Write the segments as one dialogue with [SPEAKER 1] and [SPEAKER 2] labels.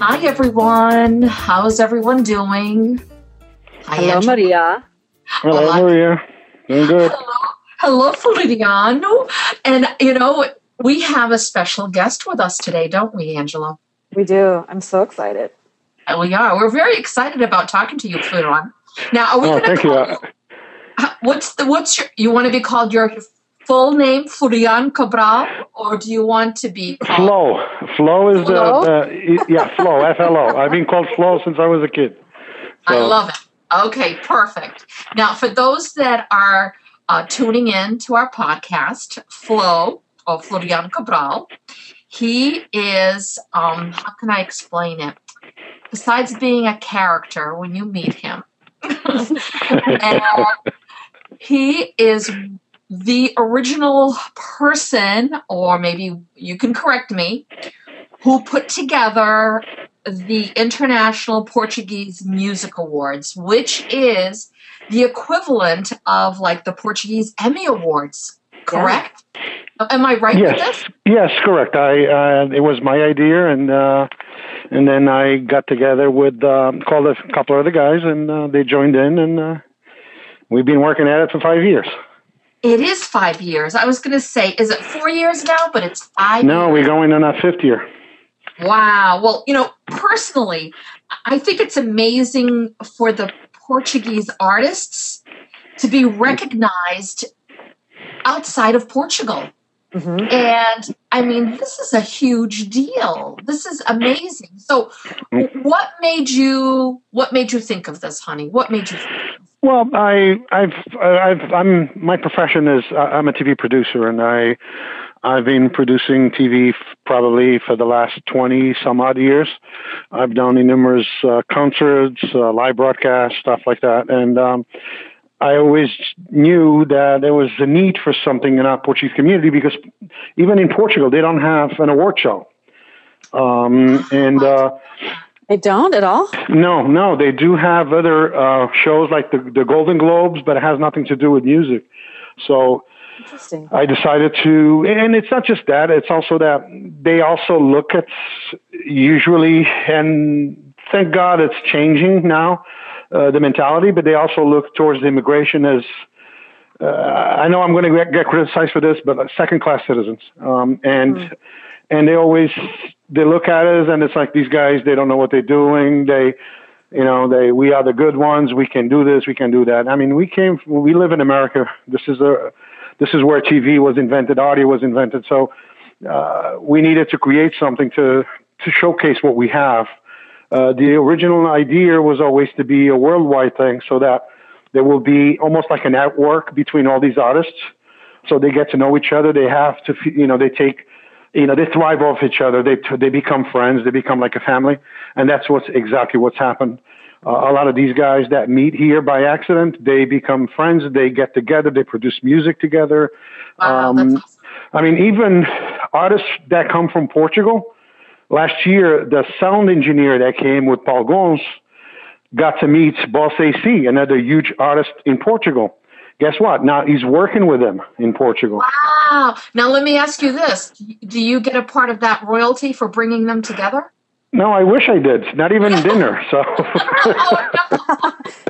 [SPEAKER 1] Hi, everyone. How's everyone doing?
[SPEAKER 2] Hi, Hello, Angela. Maria.
[SPEAKER 3] Hello, Hello, Maria. Doing good.
[SPEAKER 1] Hello, Hello, Floriano. And, you know, we have a special guest with us today, don't we, Angela?
[SPEAKER 2] We do. I'm so excited.
[SPEAKER 1] Uh, we are. We're very excited about talking to you, Florian. Now, are we
[SPEAKER 3] oh, thank
[SPEAKER 1] call,
[SPEAKER 3] you.
[SPEAKER 1] Uh, what's the what's your you want to be called your full name Florian Cabral, or do you want to be called?
[SPEAKER 3] Flo? Flo is Flo? the, the yeah Flo F L O. I've been called Flo since I was a kid.
[SPEAKER 1] So. I love it. Okay, perfect. Now, for those that are uh, tuning in to our podcast, Flo or Florian Cabral, he is um, how can I explain it? Besides being a character when you meet him, he is the original person, or maybe you can correct me, who put together the International Portuguese Music Awards, which is the equivalent of like the Portuguese Emmy Awards, correct? Am I right
[SPEAKER 3] yes.
[SPEAKER 1] with this?
[SPEAKER 3] Yes, correct. I uh, it was my idea, and uh, and then I got together with uh, called a couple of other guys, and uh, they joined in, and uh, we've been working at it for five years.
[SPEAKER 1] It is five years. I was going to say, is it four years now? But it's five.
[SPEAKER 3] No, years. we're going on our fifth year.
[SPEAKER 1] Wow. Well, you know, personally, I think it's amazing for the Portuguese artists to be recognized outside of Portugal. Mm-hmm. And I mean, this is a huge deal. This is amazing. So, what made you? What made you think of this, honey? What made you?
[SPEAKER 3] Well, I, I've, I've, I'm. My profession is I'm a TV producer, and I, I've been producing TV f- probably for the last twenty some odd years. I've done numerous uh, concerts, uh, live broadcasts, stuff like that, and um, I always knew that there was a need for something in our Portuguese community because even in Portugal they don't have an award show. Um, and uh,
[SPEAKER 2] they don't at all.
[SPEAKER 3] No, no, they do have other uh, shows like the the Golden Globes, but it has nothing to do with music. So I decided to, and it's not just that; it's also that they also look at usually, and thank God it's changing now uh, the mentality, but they also look towards the immigration as uh, I know I'm going to get, get, criticized for this, but second class citizens. Um, and mm. and they always they look at us and it's like these guys they don't know what they're doing. They you know they we are the good ones. We can do this. We can do that. I mean, we came we live in America. This is a this is where TV was invented, audio was invented. So uh, we needed to create something to to showcase what we have uh, the original idea was always to be a worldwide thing so that there will be almost like a network between all these artists. So they get to know each other. They have to, you know, they take, you know, they thrive off each other. They, they become friends. They become like a family. And that's what's exactly what's happened. Uh, a lot of these guys that meet here by accident, they become friends. They get together. They produce music together.
[SPEAKER 1] Wow, um, awesome.
[SPEAKER 3] I mean, even artists that come from Portugal, last year, the sound engineer that came with Paulo Gonzo got to meet Boss AC, another huge artist in Portugal. Guess what? Now he's working with them in Portugal.
[SPEAKER 1] Wow. Now let me ask you this. Do you get a part of that royalty for bringing them together?
[SPEAKER 3] No, I wish I did. Not even dinner. So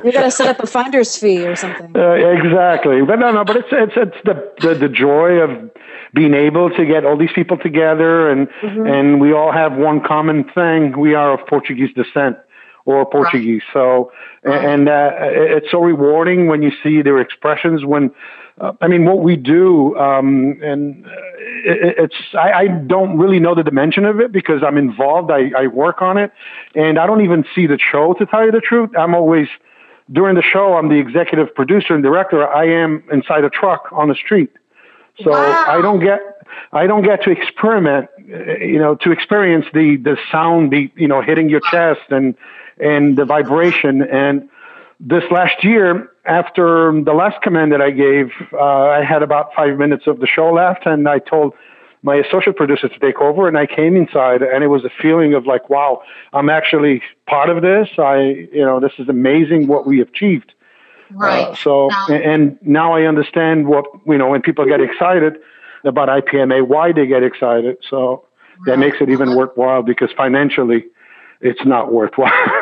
[SPEAKER 2] you got to set up a finder's fee or something.
[SPEAKER 3] Uh, exactly, but no, no. But it's it's it's the, the the joy of being able to get all these people together, and mm-hmm. and we all have one common thing: we are of Portuguese descent or Portuguese. Right. So, and uh, it's so rewarding when you see their expressions. When uh, I mean, what we do, um, and uh, it, it's I, I, don't really know the dimension of it because I'm involved. I, I work on it, and I don't even see the show to tell you the truth. I'm always during the show. I'm the executive producer and director. I am inside a truck on the street. So wow. I don't get I don't get to experiment, uh, you know, to experience the the sound beat, you know, hitting your chest and and the vibration. And this last year, after the last command that I gave, uh, I had about five minutes of the show left, and I told my associate producer to take over, and I came inside, and it was a feeling of like, wow, I'm actually part of this. I, you know, this is amazing what we achieved.
[SPEAKER 1] Right.
[SPEAKER 3] Uh, so, and now I understand what you know when people get excited about IPMA, why they get excited. So right. that makes it even worthwhile because financially, it's not worthwhile.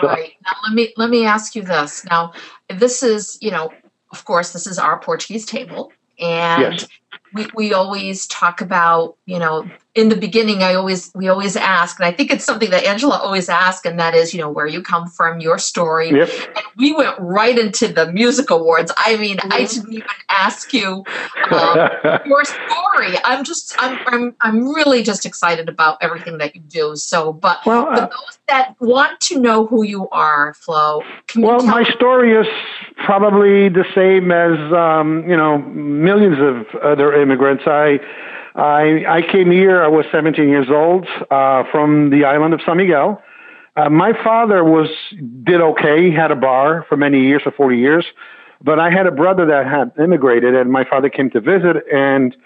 [SPEAKER 1] so. Right. Now let me let me ask you this. Now, this is you know, of course, this is our Portuguese table, and yes we, we always talk about you know in the beginning i always we always ask and i think it's something that angela always asks and that is you know where you come from your story.
[SPEAKER 3] Yep.
[SPEAKER 1] and we went right into the music awards. I mean mm-hmm. i didn't even ask you um, your story. I'm just I'm, I'm i'm really just excited about everything that you do. So but well, uh, for those that want to know who you are flo
[SPEAKER 3] well my story is probably the same as um, you know millions of other immigrants. I I, I came here, I was 17 years old, uh, from the island of San Miguel. Uh, my father was, did okay. He had a bar for many years, for 40 years. But I had a brother that had immigrated and my father came to visit and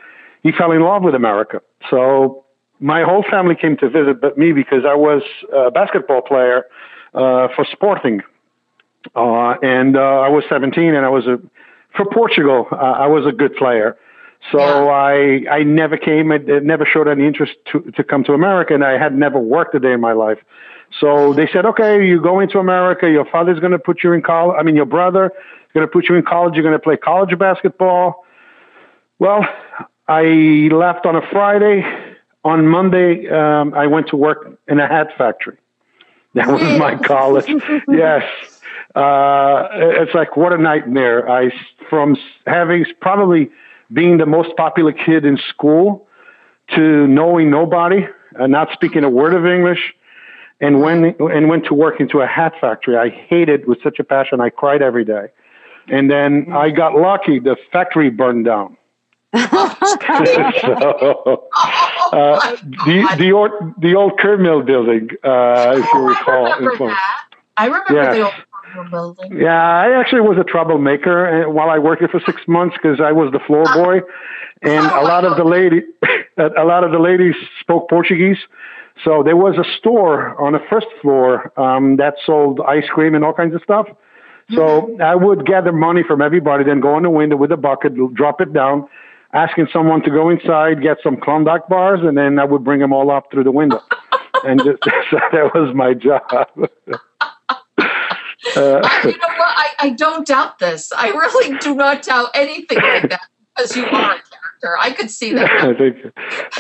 [SPEAKER 3] he fell in love with America. So my whole family came to visit but me because I was a basketball player, uh, for Sporting. Uh, and, uh, I was 17 and I was a, for Portugal, uh, I was a good player. So yeah. I I never came. It, it never showed any interest to to come to America, and I had never worked a day in my life. So they said, okay, you go into America. Your father's going to put you in college. I mean, your brother is going to put you in college. You're going to play college basketball. Well, I left on a Friday. On Monday, um, I went to work in a hat factory. That was my college. yes. Uh, it's like what a nightmare. I from having probably being the most popular kid in school to knowing nobody and not speaking a word of English and when and went to work into a hat factory. I hated with such a passion. I cried every day. And then I got lucky. The factory burned down. so, uh, the the old the old curd mill building, uh, if you recall.
[SPEAKER 1] I remember that. I remember yeah. the old building?
[SPEAKER 3] Yeah, I actually was a troublemaker while I worked here for six months because I was the floor uh, boy, and a lot of the lady, a lot of the ladies spoke Portuguese. So there was a store on the first floor um, that sold ice cream and all kinds of stuff. So mm-hmm. I would gather money from everybody, then go in the window with a bucket, drop it down, asking someone to go inside, get some Klondike bars, and then I would bring them all up through the window. and just, so that was my job.
[SPEAKER 1] Uh, you know what? I, I don't doubt this. I really do not doubt anything like that because you are a character. I could see that. I think,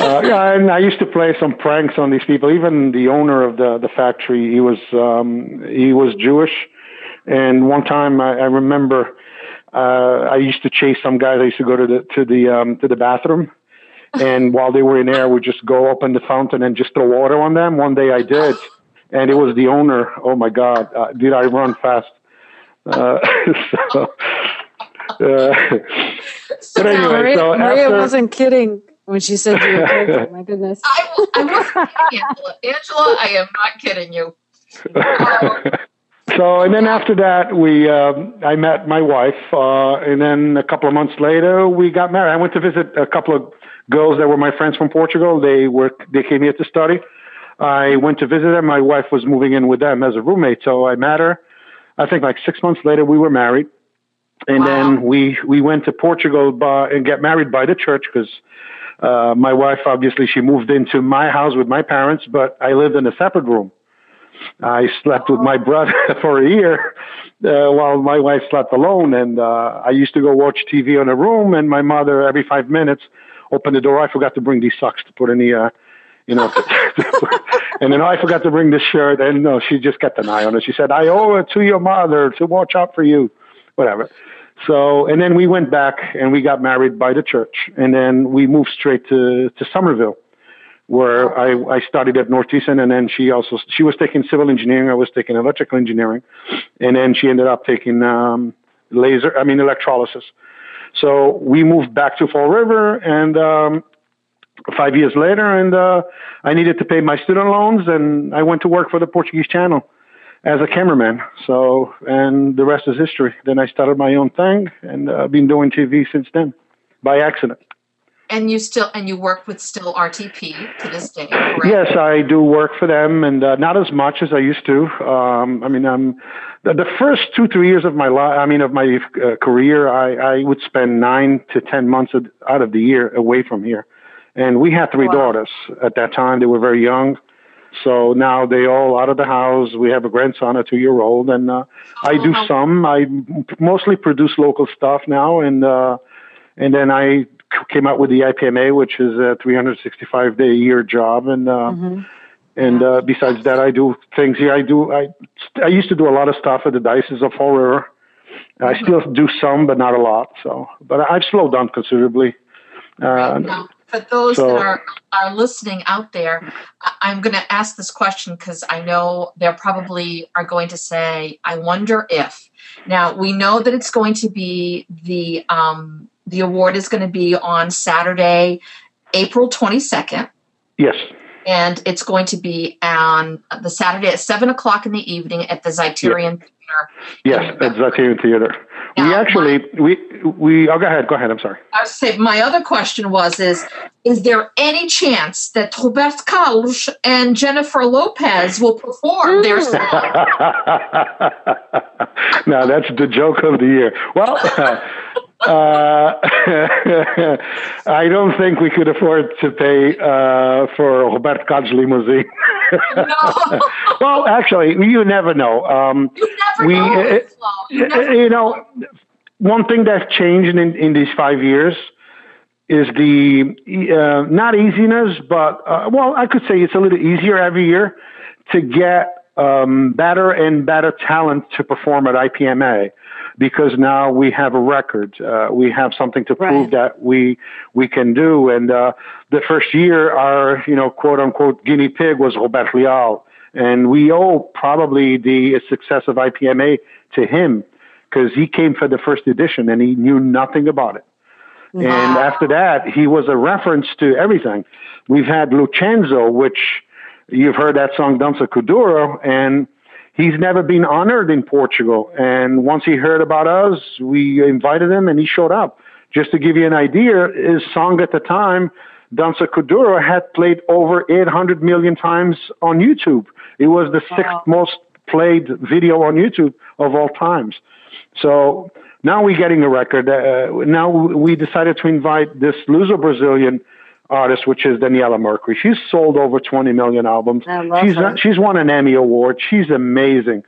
[SPEAKER 3] uh, yeah, and I used to play some pranks on these people. Even the owner of the the factory, he was um, he was Jewish, and one time I, I remember uh, I used to chase some guys. I used to go to the to the um, to the bathroom. And while they were in there, would just go open the fountain and just throw water on them. One day I did, and it was the owner. Oh my God, uh, did I run fast? Uh, so, uh, but anyway,
[SPEAKER 2] Maria,
[SPEAKER 3] so
[SPEAKER 2] Maria wasn't kidding when she said you were kidding. My goodness.
[SPEAKER 1] I, I wasn't kidding, Angela. Angela, I am not kidding you.
[SPEAKER 3] so, and then after that, we um, I met my wife, uh, and then a couple of months later, we got married. I went to visit a couple of girls that were my friends from Portugal. They were they came here to study. I went to visit them. My wife was moving in with them as a roommate, so I met her. I think like six months later, we were married, and wow. then we we went to Portugal by, and get married by the church because uh, my wife obviously she moved into my house with my parents, but I lived in a separate room. I slept with my brother for a year uh, while my wife slept alone, and uh, I used to go watch TV in a room, and my mother every five minutes opened the door. I forgot to bring these socks to put in the uh, you know. and then oh, I forgot to bring this shirt, and no, she just kept an eye on it. She said, "I owe it to your mother to watch out for you," whatever. So, and then we went back and we got married by the church, and then we moved straight to to Somerville, where I I studied at Northeastern, and then she also she was taking civil engineering, I was taking electrical engineering, and then she ended up taking um, laser, I mean electrolysis. So we moved back to Fall River, and um, five years later, and uh, I needed to pay my student loans, and I went to work for the Portuguese Channel as a cameraman. So, and the rest is history. Then I started my own thing, and I've uh, been doing TV since then, by accident.
[SPEAKER 1] And you still and you work with still RTP to this day. Correct?
[SPEAKER 3] Yes, I do work for them, and uh, not as much as I used to. Um, I mean, I'm the, the first two three years of my life. I mean, of my uh, career, I, I would spend nine to ten months out of the year away from here, and we had three wow. daughters at that time. They were very young. So now they all out of the house. We have a grandson, a two year old, and uh, I do some. I mostly produce local stuff now, and uh, and then I came out with the IPMA, which is a 365 day a year job, and uh, mm-hmm. and uh, besides that, I do things here. I do I I used to do a lot of stuff at the Diocese of Fall River. I mm-hmm. still do some, but not a lot. So, but I've slowed down considerably.
[SPEAKER 1] Uh, for those so, that are are listening out there, I'm going to ask this question because I know they're probably are going to say, "I wonder if." Now we know that it's going to be the um, the award is going to be on Saturday, April 22nd.
[SPEAKER 3] Yes.
[SPEAKER 1] And it's going to be on the Saturday at 7 o'clock in the evening at the Zeiterion
[SPEAKER 3] yes. Theater. Yes, at Zeiterion Theater. Now, we actually, my, we, we, oh, go ahead, go ahead, I'm sorry.
[SPEAKER 1] I was say, my other question was, is, is there any chance that Roberto Carlos and Jennifer Lopez will perform their song?
[SPEAKER 3] now, that's the joke of the year. Well, uh, I don't think we could afford to pay uh, for Robert Carlos limousine. no. well, actually, you never know.
[SPEAKER 1] Um, you never we, know. Uh,
[SPEAKER 3] you, never you know, one thing that's changed in, in these five years is the uh, not easiness, but uh, well, I could say it's a little easier every year to get um, better and better talent to perform at IPMA because now we have a record. Uh, we have something to prove that we we can do. And uh, the first year, our you know quote unquote guinea pig was Roberto Leal, and we owe probably the success of IPMA to him because he came for the first edition and he knew nothing about it. Wow. And after that, he was a reference to everything. We've had Lucenzo, which you've heard that song Dança Kuduro, and he's never been honored in Portugal. And once he heard about us, we invited him and he showed up. Just to give you an idea, his song at the time, Dança Kuduro, had played over 800 million times on YouTube. It was the wow. sixth most played video on YouTube of all times. So now we're getting a record. Uh, now we decided to invite this loser Brazilian artist, which is Daniela Mercury. She's sold over 20 million albums. she's
[SPEAKER 2] her.
[SPEAKER 3] she's won an Emmy award. She's amazing.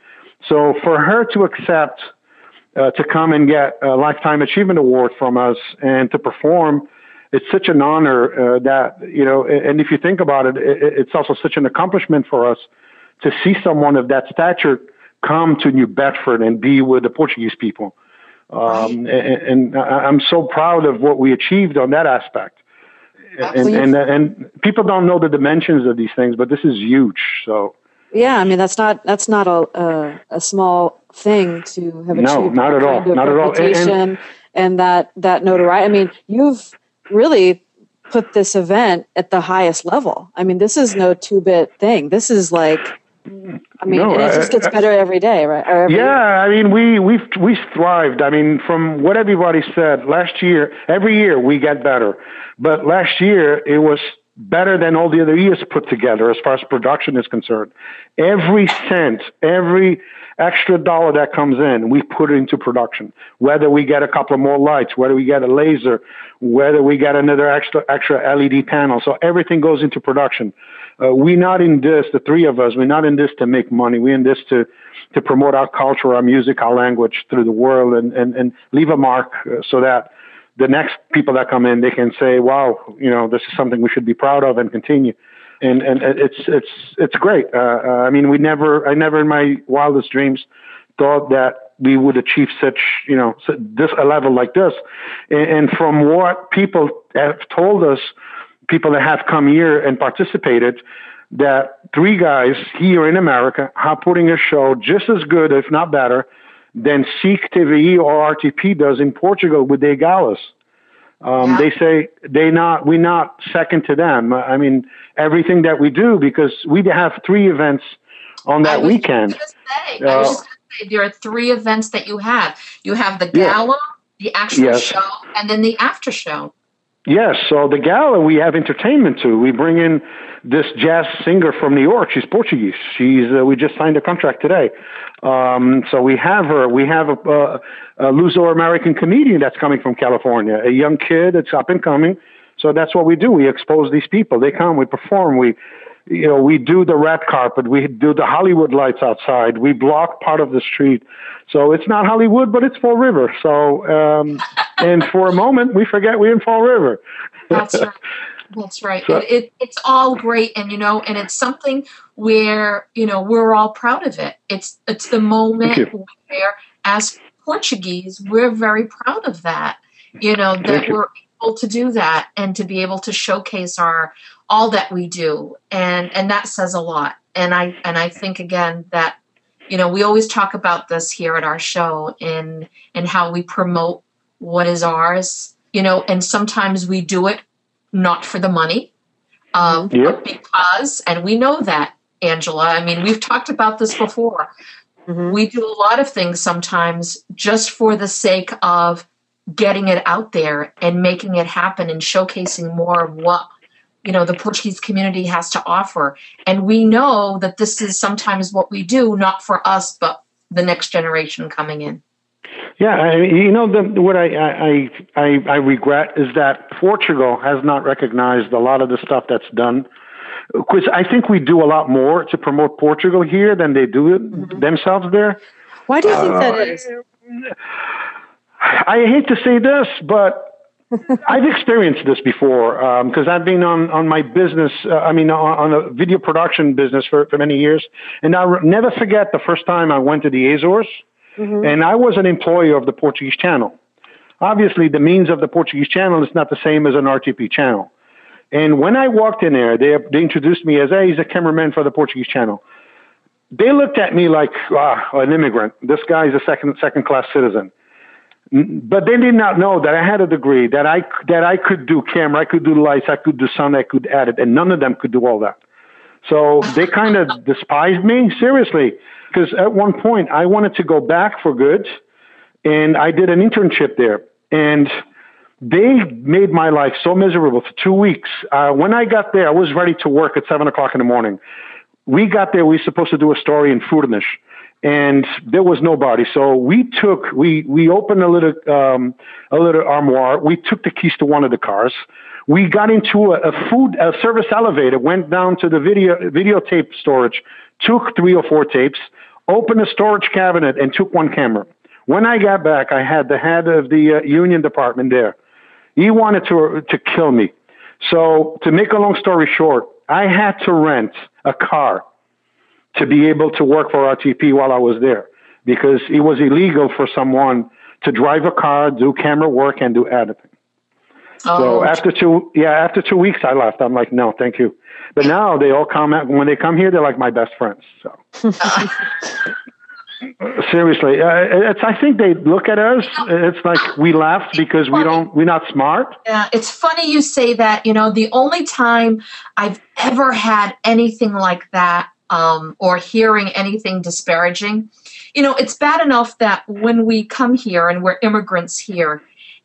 [SPEAKER 3] So for her to accept uh, to come and get a lifetime achievement award from us and to perform, it's such an honor uh, that you know. And if you think about it, it, it's also such an accomplishment for us to see someone of that stature come to New Bedford and be with the Portuguese people. Um, and, and I'm so proud of what we achieved on that aspect and, and and people don't know the dimensions of these things, but this is huge. So
[SPEAKER 2] yeah, I mean that's not that's not a a, a small thing to have achieved.
[SPEAKER 3] No, not at all. Not at all.
[SPEAKER 2] And, and, and that that notoriety. I mean, you've really put this event at the highest level. I mean, this is no two bit thing. This is like I mean, no, it just gets better every day, right? Every
[SPEAKER 3] yeah, I mean, we we we thrived. I mean, from what everybody said last year, every year we get better, but last year it was better than all the other years put together as far as production is concerned. Every cent, every extra dollar that comes in, we put it into production. Whether we get a couple of more lights, whether we get a laser, whether we get another extra extra LED panel, so everything goes into production. Uh, we're not in this, the three of us, we're not in this to make money. We're in this to, to promote our culture, our music, our language through the world and, and, and leave a mark uh, so that the next people that come in, they can say, wow, you know, this is something we should be proud of and continue. And, and it's, it's, it's great. Uh, uh, I mean, we never, I never in my wildest dreams thought that we would achieve such, you know, this, a level like this. And, and from what people have told us, people that have come here and participated that three guys here in America are putting a show just as good, if not better, than TVI or RTP does in Portugal with their galas. Um, yeah. They say they not we not second to them. I mean everything that we do because we have three events on that weekend.
[SPEAKER 1] Say, uh, say, there are three events that you have. You have the gala, yeah. the actual yes. show, and then the after show.
[SPEAKER 3] Yes, so the gala we have entertainment too. We bring in this jazz singer from New York. She's Portuguese. She's uh, we just signed a contract today. Um, so we have her. We have a, a, a Luso-American comedian that's coming from California, a young kid that's up and coming. So that's what we do. We expose these people. They come. We perform. We you know, we do the red carpet, we do the Hollywood lights outside, we block part of the street. So it's not Hollywood, but it's Fall River. So, um, and for a moment, we forget we're in Fall River.
[SPEAKER 1] That's right. That's right. So, it, it, it's all great, and you know, and it's something where you know we're all proud of it. It's it's the moment where, as Portuguese, we're very proud of that. You know that we're able to do that and to be able to showcase our all that we do and and that says a lot and i and i think again that you know we always talk about this here at our show and and how we promote what is ours you know and sometimes we do it not for the money um, yep. because and we know that angela i mean we've talked about this before mm-hmm. we do a lot of things sometimes just for the sake of getting it out there and making it happen and showcasing more of what you know the portuguese community has to offer. And we know that this is sometimes what we do not for us but the next generation coming in.
[SPEAKER 3] Yeah I, you know the, what I, I i i regret is that portugal has not recognized a lot of the stuff that's done. Because i think we do a lot more to promote portugal here than they do it mm-hmm. themselves there.
[SPEAKER 2] Why do you think uh, that is?
[SPEAKER 3] I hate to say this, but I've experienced this before because um, I've been on, on my business, uh, I mean, on, on, a video production business for, for many years. And I'll never forget the first time I went to the Azores, mm-hmm. and I was an employee of the Portuguese channel. Obviously, the means of the Portuguese channel is not the same as an RTP channel. And when I walked in there, they, they introduced me as, hey, he's a cameraman for the Portuguese channel. They looked at me like, ah, an immigrant. This guy's a second, second class citizen. But they did not know that I had a degree, that I that I could do camera, I could do lights, I could do sound, I could edit, and none of them could do all that. So they kind of despised me seriously, because at one point I wanted to go back for good, and I did an internship there, and they made my life so miserable for two weeks. Uh, when I got there, I was ready to work at seven o'clock in the morning. We got there. We were supposed to do a story in Furnas and there was nobody. So we took we we opened a little um, a little armoire. We took the keys to one of the cars. We got into a, a food a service elevator. Went down to the video videotape storage. Took three or four tapes. Opened a storage cabinet and took one camera. When I got back, I had the head of the uh, union department there. He wanted to to kill me. So to make a long story short, I had to rent a car to be able to work for RTP while I was there because it was illegal for someone to drive a car, do camera work, and do editing. Oh. So after two, yeah, after two weeks, I left. I'm like, no, thank you. But now they all come out when they come here, they're like my best friends. So seriously, uh, it's. I think they look at us. It's like we laugh because we don't. We're not smart.
[SPEAKER 1] Yeah, it's funny you say that. You know, the only time I've ever had anything like that um, or hearing anything disparaging. You know, it's bad enough that when we come here and we're immigrants here,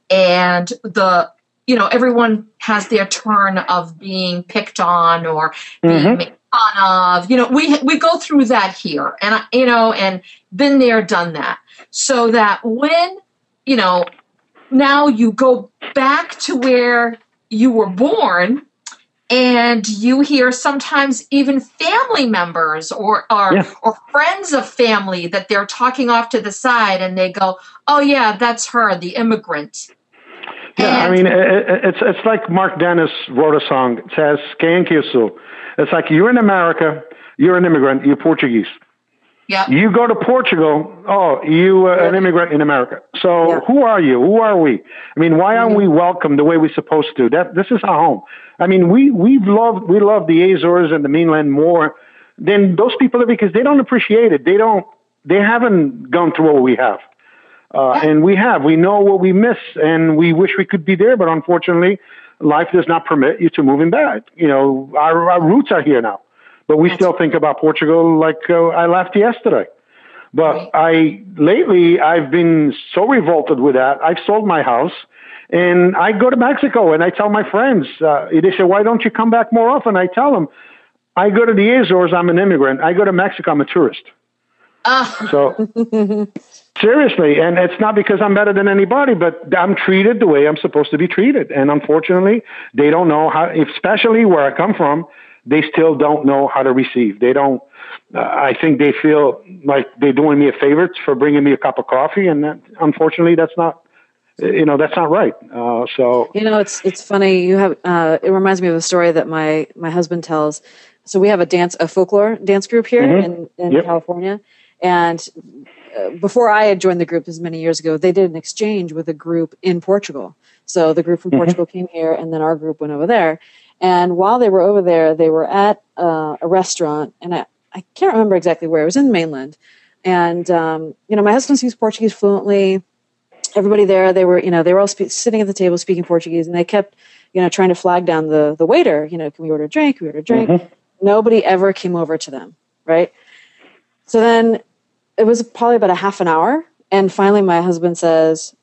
[SPEAKER 1] and the you know everyone has their turn of being picked on or being mm-hmm. made fun of. You know, we we go through that here, and you know, and been there, done that. So that when you know now you go back to where you were born and you hear sometimes even family members or or, yeah. or friends of family that they're talking off to the side and they go oh yeah that's her the immigrant.
[SPEAKER 3] Yeah and, i mean it, it's it's like mark dennis wrote a song. It says it's like you're in america you're an immigrant you're portuguese
[SPEAKER 1] yeah.
[SPEAKER 3] You go to Portugal. Oh, you uh, an immigrant in America. So yeah. who are you? Who are we? I mean, why aren't we welcome the way we're supposed to? That this is our home. I mean, we we love we love the Azores and the mainland more than those people because they don't appreciate it. They don't. They haven't gone through what we have. Uh, yeah. And we have. We know what we miss, and we wish we could be there, but unfortunately, life does not permit you to move in back. You know, our, our roots are here now, but we still think about Portugal like uh, I left yesterday. But I lately I've been so revolted with that. I've sold my house, and I go to Mexico and I tell my friends. Uh, they say, "Why don't you come back more often?" I tell them, "I go to the Azores. I'm an immigrant. I go to Mexico. I'm a tourist." Uh. So seriously, and it's not because I'm better than anybody, but I'm treated the way I'm supposed to be treated, and unfortunately, they don't know how. Especially where I come from, they still don't know how to receive. They don't uh, I think they feel like they're doing me a favor for bringing me a cup of coffee, and that, unfortunately, that's not you know that's not right. Uh, so
[SPEAKER 2] you know, it's it's funny. You have uh, it reminds me of a story that my my husband tells. So we have a dance a folklore dance group here mm-hmm. in in yep. California, and uh, before I had joined the group as many years ago, they did an exchange with a group in Portugal. So the group from mm-hmm. Portugal came here, and then our group went over there. And while they were over there, they were at uh, a restaurant, and I, I can't remember exactly where. It was in mainland. And, um, you know, my husband speaks Portuguese fluently. Everybody there, they were, you know, they were all spe- sitting at the table speaking Portuguese and they kept, you know, trying to flag down the, the waiter, you know, can we order a drink? Can we order a drink? Mm-hmm. Nobody ever came over to them, right? So then it was probably about a half an hour. And finally, my husband says,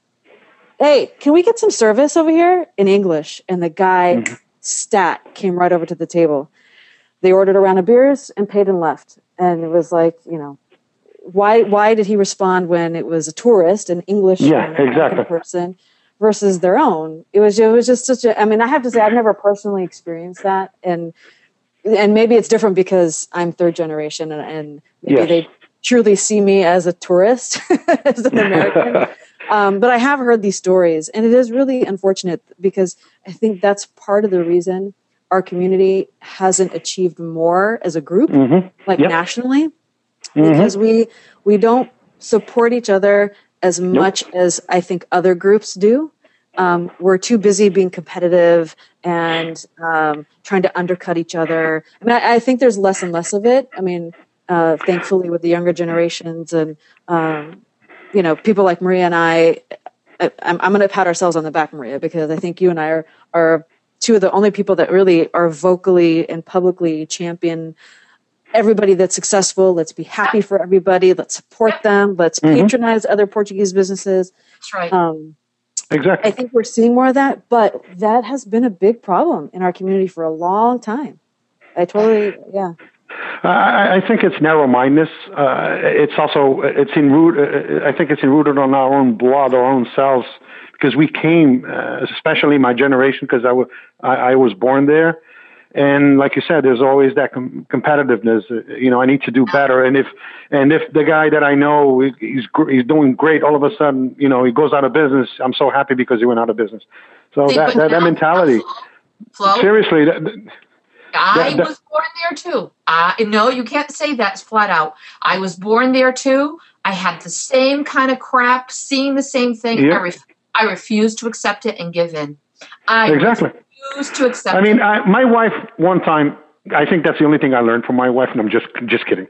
[SPEAKER 2] Hey, can we get some service over here in English? And the guy, mm-hmm. Stat, came right over to the table they ordered a round of beers and paid and left. And it was like, you know, why why did he respond when it was a tourist, an English
[SPEAKER 3] yeah, exactly.
[SPEAKER 2] person versus their own? It was it was just such a I mean, I have to say I've never personally experienced that and and maybe it's different because I'm third generation and, and maybe yes. they truly see me as a tourist, as an American. um, but I have heard these stories, and it is really unfortunate because I think that's part of the reason our community hasn't achieved more as a group, mm-hmm. like yep. nationally, mm-hmm. because we we don't support each other as nope. much as I think other groups do. Um, we're too busy being competitive and um, trying to undercut each other. I mean, I, I, think there's less and less of it. I mean, uh, thankfully, with the younger generations and um, you know people like Maria and I, I I'm, I'm going to pat ourselves on the back, Maria, because I think you and I are are two of the only people that really are vocally and publicly champion everybody that's successful. Let's be happy for everybody. Let's support them. Let's mm-hmm. patronize other Portuguese businesses.
[SPEAKER 1] That's right. Um,
[SPEAKER 3] exactly.
[SPEAKER 2] I think we're seeing more of that, but that has been a big problem in our community for a long time. I totally, yeah.
[SPEAKER 3] I, I think it's narrow-mindedness. Uh, it's also it's in root. Uh, I think it's rooted on our own blood, our own cells because we came, uh, especially my generation, because I, w- I, I was born there. And like you said, there's always that com- competitiveness. Uh, you know, I need to do better. And if and if the guy that I know he's gr- he's doing great, all of a sudden, you know, he goes out of business. I'm so happy because he went out of business. So that, that, that mentality. Flo, seriously, that,
[SPEAKER 1] I was born there too. Uh, no, you can't say that flat out. I was born there too. I had the same kind of crap, seeing the same thing. Yep. I ref- I refuse to accept it and give in. I
[SPEAKER 3] exactly.
[SPEAKER 1] refuse to accept
[SPEAKER 3] I mean, I, my wife, one time, I think that's the only thing I learned from my wife, and I'm just just kidding.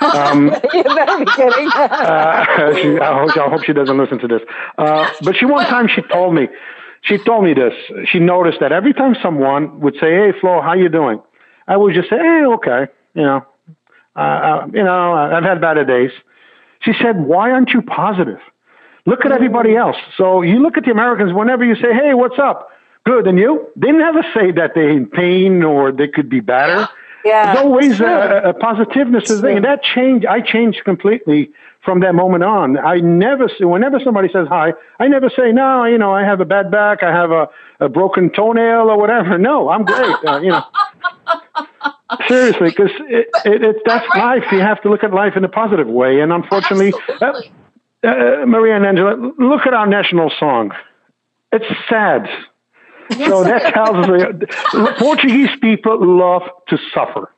[SPEAKER 3] Um,
[SPEAKER 2] you better be kidding. uh,
[SPEAKER 3] she, I, hope, I, hope, she doesn't listen to this. Uh, but she one time she told me, she told me this. She noticed that every time someone would say, "Hey, Flo, how you doing?" I would just say, "Hey, okay," you know, uh, uh you know, I've had better days. She said, "Why aren't you positive?" Look at everybody else. So you look at the Americans, whenever you say, hey, what's up? Good. And you? They never say that they're in pain or they could be better.
[SPEAKER 2] Yeah.
[SPEAKER 3] There's always a, a, positiveness thing. And that changed, I changed completely from that moment on. I never whenever somebody says hi, I never say, no, you know, I have a bad back, I have a, a broken toenail or whatever. No, I'm great. Uh, you know. Seriously, because it, it, it, that's life. You have to look at life in a positive way. And unfortunately, uh, Maria and Angela, look at our national song. It's sad. so that tells me Portuguese people love to suffer.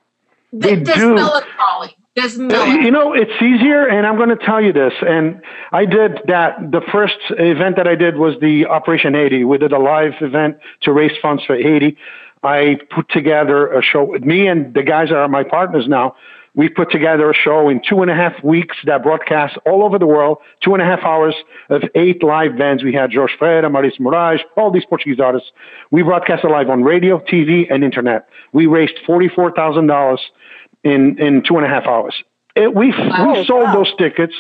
[SPEAKER 3] They do.
[SPEAKER 1] Melancholy. Melancholy.
[SPEAKER 3] Uh, you know, it's easier, and I'm going to tell you this. And I did that. The first event that I did was the Operation Haiti. We did a live event to raise funds for Haiti. I put together a show with me and the guys that are my partners now We put together a show in two and a half weeks that broadcast all over the world, two and a half hours of eight live bands. We had Jorge Ferreira, Marisa Moraes, all these Portuguese artists. We broadcasted live on radio, TV, and internet. We raised $44,000 in, in two and a half hours. It, we, wow, we sold wow. those tickets.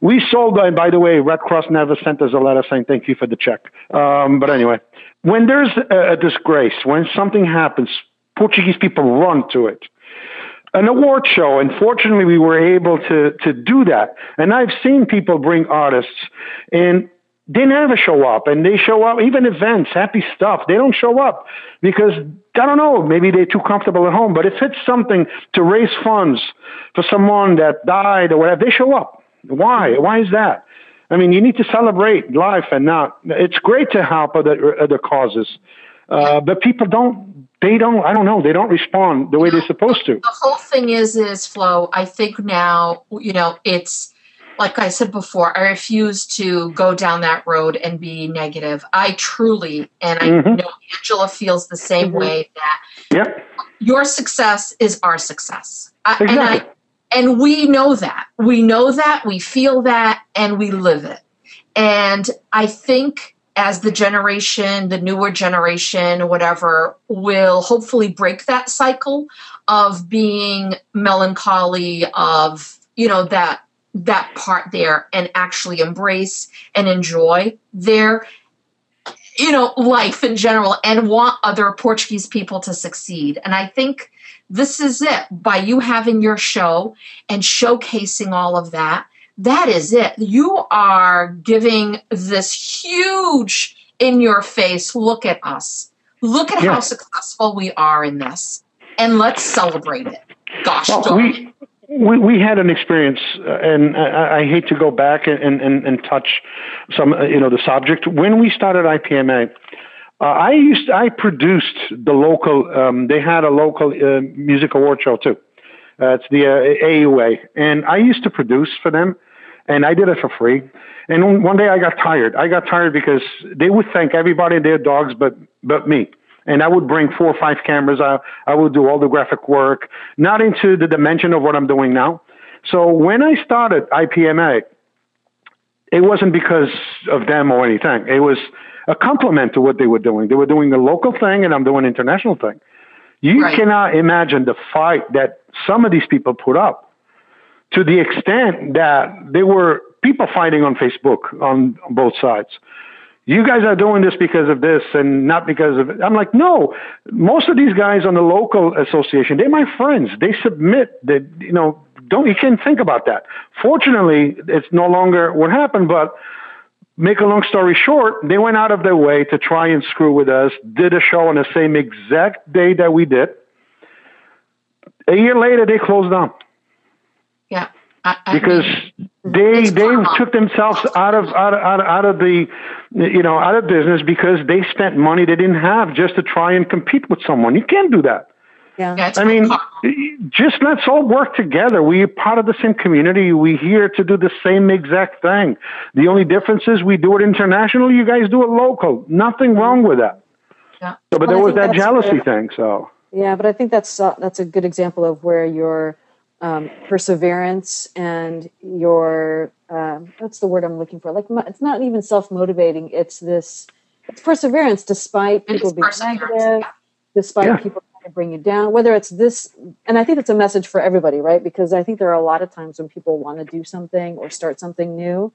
[SPEAKER 3] We sold, and by the way, Red Cross never sent us a letter saying thank you for the check. Um, but anyway, when there's a, a disgrace, when something happens, Portuguese people run to it an award show. And fortunately, we were able to, to do that. And I've seen people bring artists and they never show up and they show up, even events, happy stuff. They don't show up because I don't know, maybe they're too comfortable at home. But if it's something to raise funds for someone that died or whatever, they show up. Why? Why is that? I mean, you need to celebrate life and not. It's great to help other other causes, uh, but people don't. They don't. I don't know. They don't respond the way they're supposed to.
[SPEAKER 1] The whole thing is is Flo. I think now you know it's like I said before. I refuse to go down that road and be negative. I truly, and I mm-hmm. know Angela feels the same mm-hmm. way that.
[SPEAKER 3] Yep.
[SPEAKER 1] Your success is our success.
[SPEAKER 3] Exactly.
[SPEAKER 1] I, and I and we know that. We know that, we feel that, and we live it. And I think as the generation, the newer generation, whatever, will hopefully break that cycle of being melancholy, of, you know, that that part there and actually embrace and enjoy their you know life in general and want other portuguese people to succeed and i think this is it. By you having your show and showcasing all of that, that is it. You are giving this huge in your face look at us. Look at how successful we are in this. And let's celebrate it. Gosh, well,
[SPEAKER 3] we, we, we had an experience, uh, and I, I, hate to go back and, and, and touch some, uh, you know, the subject. When we started IPMA, uh, I used I produced the local. Um, they had a local uh, music award show too. Uh, it's the uh, AUA, and I used to produce for them, and I did it for free. And one day I got tired. I got tired because they would thank everybody and their dogs, but but me. And I would bring four or five cameras. I I would do all the graphic work, not into the dimension of what I'm doing now. So when I started IPMA, it wasn't because of them or anything. It was a complement to what they were doing. They were doing a local thing, and I'm doing an international thing. You right. cannot imagine the fight that some of these people put up to the extent that there were people fighting on Facebook on both sides. You guys are doing this because of this and not because of it. I'm like, no, most of these guys on the local association, they're my friends. They submit that, you know, don't, you can't think about that. Fortunately, it's no longer what happened, but make a long story short, they went out of their way to try and screw with us, did a show on the same exact day that we did. A year later, they closed down.
[SPEAKER 1] Yeah.
[SPEAKER 3] I, I because mean, they they took themselves out of, out of out of out of the you know out of business because they spent money they didn't have just to try and compete with someone. You can't do that.
[SPEAKER 1] Yeah.
[SPEAKER 3] I mean, just let's all work together. We're part of the same community. We're here to do the same exact thing. The only difference is we do it international. You guys do it local. Nothing wrong with that. Yeah. So, but well, there was that jealousy thing. So.
[SPEAKER 2] Yeah, but I think that's uh, that's a good example of where your um, perseverance and your um, what's the word I'm looking for? Like it's not even self motivating. It's this it's perseverance despite people being negative, despite yeah. people trying to bring you down, whether it's this, and I think it's a message for everybody, right? Because I think there are a lot of times when people want to do something or start something new,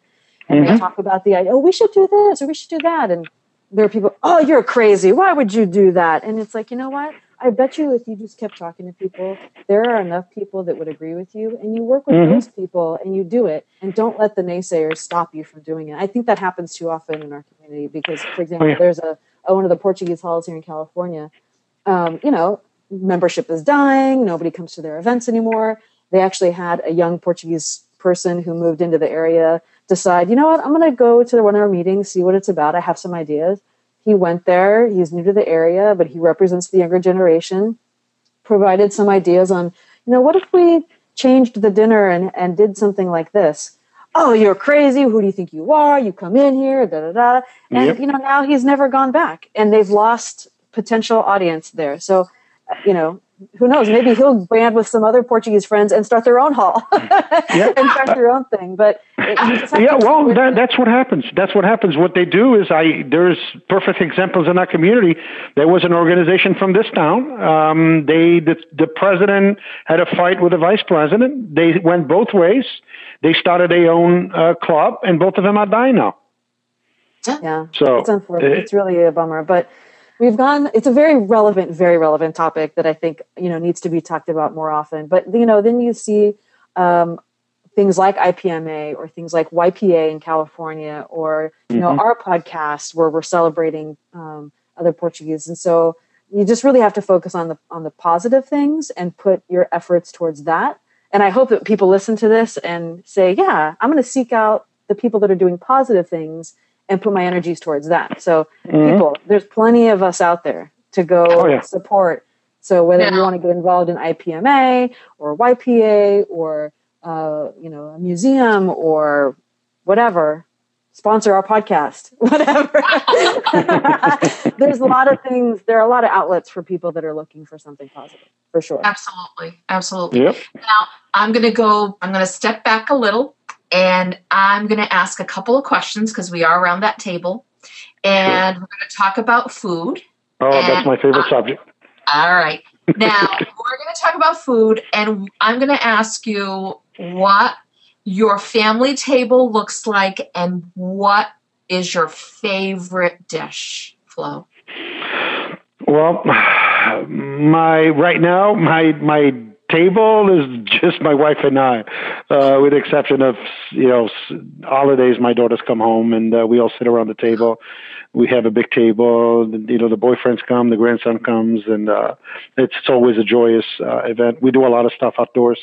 [SPEAKER 2] and mm-hmm. they talk about the idea, oh, we should do this or we should do that, and there are people, oh, you're crazy. Why would you do that? And it's like, you know what? I bet you if you just kept talking to people, there are enough people that would agree with you, and you work with mm-hmm. those people and you do it, and don't let the naysayers stop you from doing it. I think that happens too often in our community because, for example, oh, yeah. there's a, a one of the Portuguese halls here in California um, you know, membership is dying. Nobody comes to their events anymore. They actually had a young Portuguese person who moved into the area decide, you know what, I'm going to go to one of our meetings, see what it's about. I have some ideas. He went there. He's new to the area, but he represents the younger generation. Provided some ideas on, you know, what if we changed the dinner and, and did something like this? Oh, you're crazy. Who do you think you are? You come in here, da da da. And, yep. you know, now he's never gone back. And they've lost potential audience there. So, you know, who knows? Maybe he'll band with some other Portuguese friends and start their own hall yeah. and start their own thing. But
[SPEAKER 3] yeah, well, that, that's what happens. That's what happens. What they do is, I there's perfect examples in our community. There was an organization from this town. Um, they the, the president had a fight with the vice president. They went both ways. They started their own uh, club, and both of them are dying now.
[SPEAKER 2] Yeah. So it's unfortunate. Uh, it's really a bummer, but we've gone it's a very relevant very relevant topic that i think you know needs to be talked about more often. But you know then you see um, things like ipma or things like ypa in california or you know mm-hmm. our podcast where we're celebrating um, other portuguese. And so you just really have to focus on the on the positive things and put your efforts towards that. And i hope that people listen to this and say yeah i'm going to seek out the people that are doing positive things and put my energies towards that. So mm-hmm. people, there's plenty of us out there to go oh, yeah. support. So whether yeah. you want to get involved in IPMA or YPA or uh, you know a museum or whatever, sponsor our podcast, whatever. there's a lot of things. There are a lot of outlets for people that are looking for something positive, for sure.
[SPEAKER 1] Absolutely, absolutely. Yep. Now I'm going to go. I'm going to step back a little and I'm going to ask a couple of questions because we are around that table. And sure. we're going to talk about food.
[SPEAKER 3] Oh, and, that's my favorite uh, subject.
[SPEAKER 1] All right. Now, we're going to talk about food, and I'm going to ask you what your family table looks like and what is your favorite dish, Flo?
[SPEAKER 3] Well, my right now my my table is just my wife and I, uh, with the exception of you know holidays. My daughters come home and uh, we all sit around the table. We have a big table. You know, the boyfriends come, the grandson comes, and uh, it's, it's always a joyous uh, event. We do a lot of stuff outdoors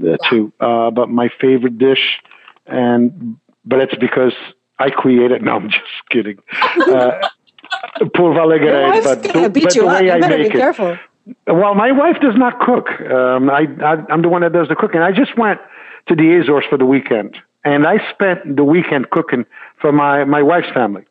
[SPEAKER 3] uh, too. Uh, but my favorite dish, and but it's because I create it. No, I'm just kidding. Uh, Pulva alegre, but, the, but the way I make it. Careful. Well, my wife does not cook. Um, I, I, I'm the one that does the cooking. I just went to the Azores for the weekend, and I spent the weekend cooking for my my wife's family.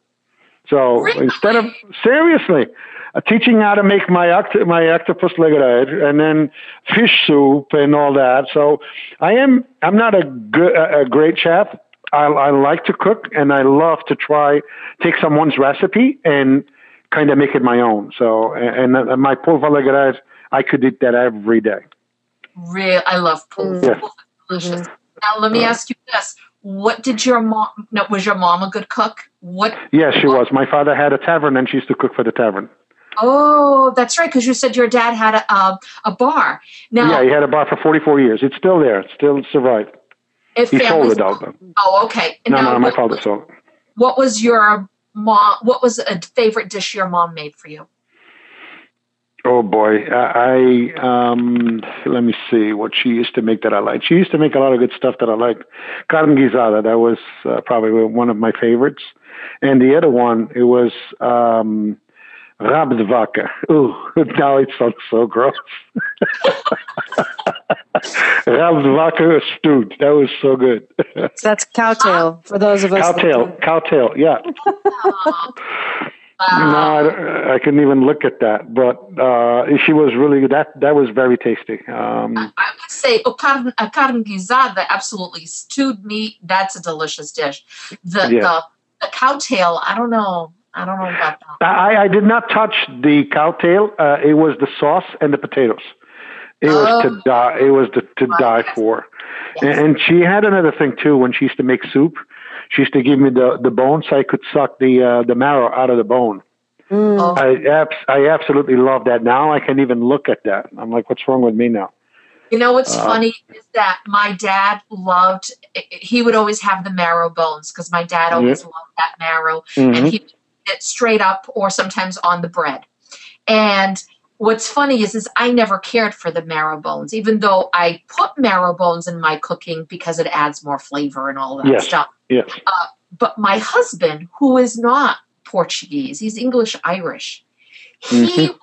[SPEAKER 3] So really? instead of seriously uh, teaching how to make my oct- my octopus legged and then fish soup and all that. So I am I'm not a good a great chef. I, I like to cook and I love to try take someone's recipe and kind of make it my own. So, and, and my pulva alegre, I could eat that every day.
[SPEAKER 1] Real, I love pulva. Yeah. Delicious. Mm-hmm. Now, let me ask you this: What did your mom? No, was your mom a good cook? What?
[SPEAKER 3] Yes, she what? was. My father had a tavern, and she used to cook for the tavern.
[SPEAKER 1] Oh, that's right. Because you said your dad had a uh, a bar. Now,
[SPEAKER 3] yeah, he had a bar for forty four years. It's still there. It still survived. He sold it though.
[SPEAKER 1] Oh, okay.
[SPEAKER 3] no, now, no, my father sold it.
[SPEAKER 1] What was your mom what was a favorite dish your mom made for you
[SPEAKER 3] oh boy i, um let me see what she used to make that i like she used to make a lot of good stuff that i like carne guisada that was uh, probably one of my favorites and the other one it was um rab de ooh now it sounds so gross Rab de vaca stewed. That was so good.
[SPEAKER 2] so that's cowtail for those of us.
[SPEAKER 3] Cowtail, cowtail, yeah. No, I, I, couldn't even look at that. But uh, she was really that. That was very tasty. Um,
[SPEAKER 1] I, I, would say a carne, a carne guisada, absolutely stewed meat. That's a delicious dish. The yeah. the, the cowtail, I don't know. I don't know about that.
[SPEAKER 3] I, I did not touch the cowtail. Uh, it was the sauce and the potatoes. It was to oh. die. It was to, to die for. Yes. And, and she had another thing too. When she used to make soup, she used to give me the the bone so I could suck the uh, the marrow out of the bone. Mm. I abs- I absolutely love that. Now I can even look at that. I'm like, what's wrong with me now?
[SPEAKER 1] You know what's uh, funny is that my dad loved. He would always have the marrow bones because my dad always loved that marrow, mm-hmm. and he it straight up or sometimes on the bread. And what's funny is is I never cared for the marrow bones, even though I put marrow bones in my cooking because it adds more flavor and all that
[SPEAKER 3] yes.
[SPEAKER 1] stuff.
[SPEAKER 3] Yes.
[SPEAKER 1] Uh, but my husband, who is not Portuguese, he's English Irish, he mm-hmm.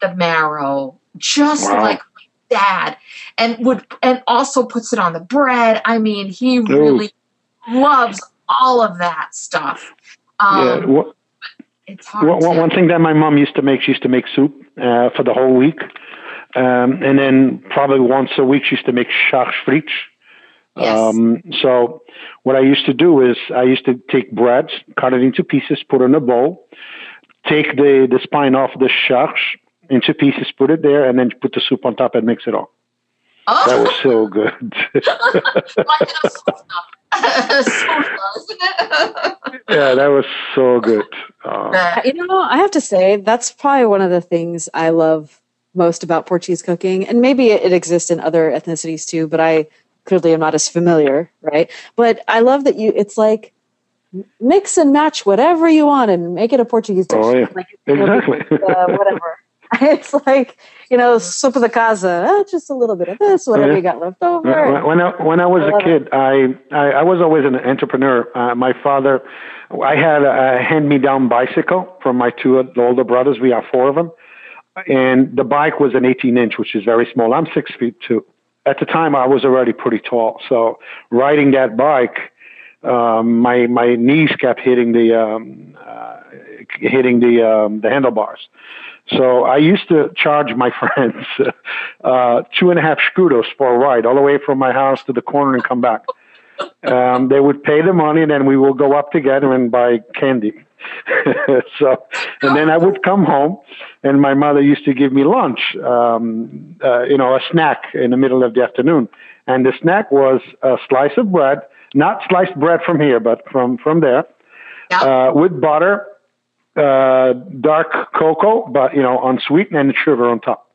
[SPEAKER 1] the marrow just wow. like my dad, and would and also puts it on the bread. I mean, he really loves all of that stuff. Um, yeah. Well, it's hard.
[SPEAKER 3] One, one thing that my mom used to make, she used to make soup uh, for the whole week. Um, and then probably once a week, she used to make charge frites. Yes. Um, so what I used to do is I used to take bread, cut it into pieces, put it in a bowl, take the, the spine off the charge into pieces, put it there, and then put the soup on top and mix it all. Oh. That was so good. yeah, that was so good.
[SPEAKER 2] Uh, you know, I have to say that's probably one of the things I love most about Portuguese cooking, and maybe it, it exists in other ethnicities too. But I clearly I'm not as familiar, right? But I love that you. It's like mix and match whatever you want and make it a Portuguese dish.
[SPEAKER 3] Oh yeah, like, exactly.
[SPEAKER 2] Uh, whatever. it's like you know, sopa de casa, eh, just a little bit of this, whatever yeah. you got left over.
[SPEAKER 3] When I, when I was I a kid, I, I, I was always an entrepreneur. Uh, my father, I had a hand-me-down bicycle from my two older brothers. We are four of them, and the bike was an 18-inch, which is very small. I'm six feet two. At the time, I was already pretty tall, so riding that bike. Um, my my knees kept hitting the um, uh, hitting the um, the handlebars. So I used to charge my friends uh, two and a half escudos for a ride all the way from my house to the corner and come back. Um, they would pay the money, and then we will go up together and buy candy. so, and then I would come home, and my mother used to give me lunch, um, uh, you know, a snack in the middle of the afternoon. And the snack was a slice of bread, not sliced bread from here, but from from there, uh, with butter uh, dark cocoa, but you know, unsweetened and sugar on top.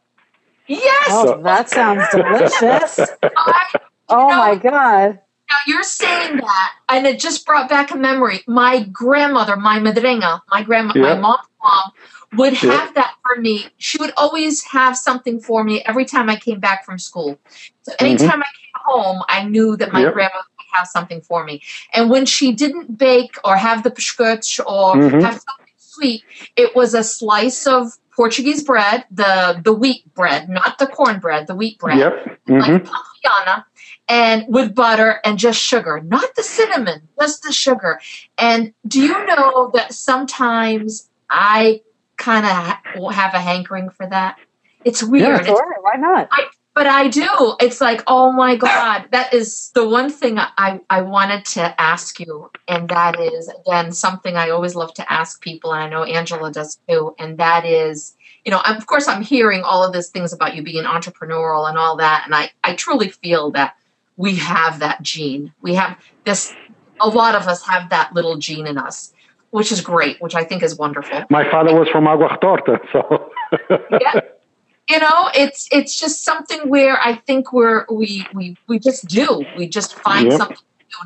[SPEAKER 1] Yes.
[SPEAKER 2] Oh, so. that sounds delicious. I, oh know, my god.
[SPEAKER 1] Now you're saying that, and it just brought back a memory. My grandmother, my madrinha, my grandma, my mom's mom, would have that for me. She would always have something for me every time I came back from school. So anytime mm-hmm. I came home, I knew that my yep. grandmother would have something for me. And when she didn't bake or have the pashkuch or mm-hmm. have something sweet. It was a slice of Portuguese bread, the the wheat bread, not the corn bread, the wheat bread,
[SPEAKER 3] yep. mm-hmm.
[SPEAKER 1] like and with butter and just sugar, not the cinnamon, just the sugar. And do you know that sometimes I kind of have a hankering for that? It's weird.
[SPEAKER 2] Yeah, sure. Why not?
[SPEAKER 1] I, but I do. It's like, oh my God, that is the one thing I, I wanted to ask you. And that is, again, something I always love to ask people. And I know Angela does too. And that is, you know, of course, I'm hearing all of these things about you being entrepreneurial and all that. And I, I truly feel that we have that gene. We have this, a lot of us have that little gene in us, which is great, which I think is wonderful.
[SPEAKER 3] My father was from Água Retorta, so.
[SPEAKER 1] yeah you know it's it's just something where i think we're we we we just do we just find yep. something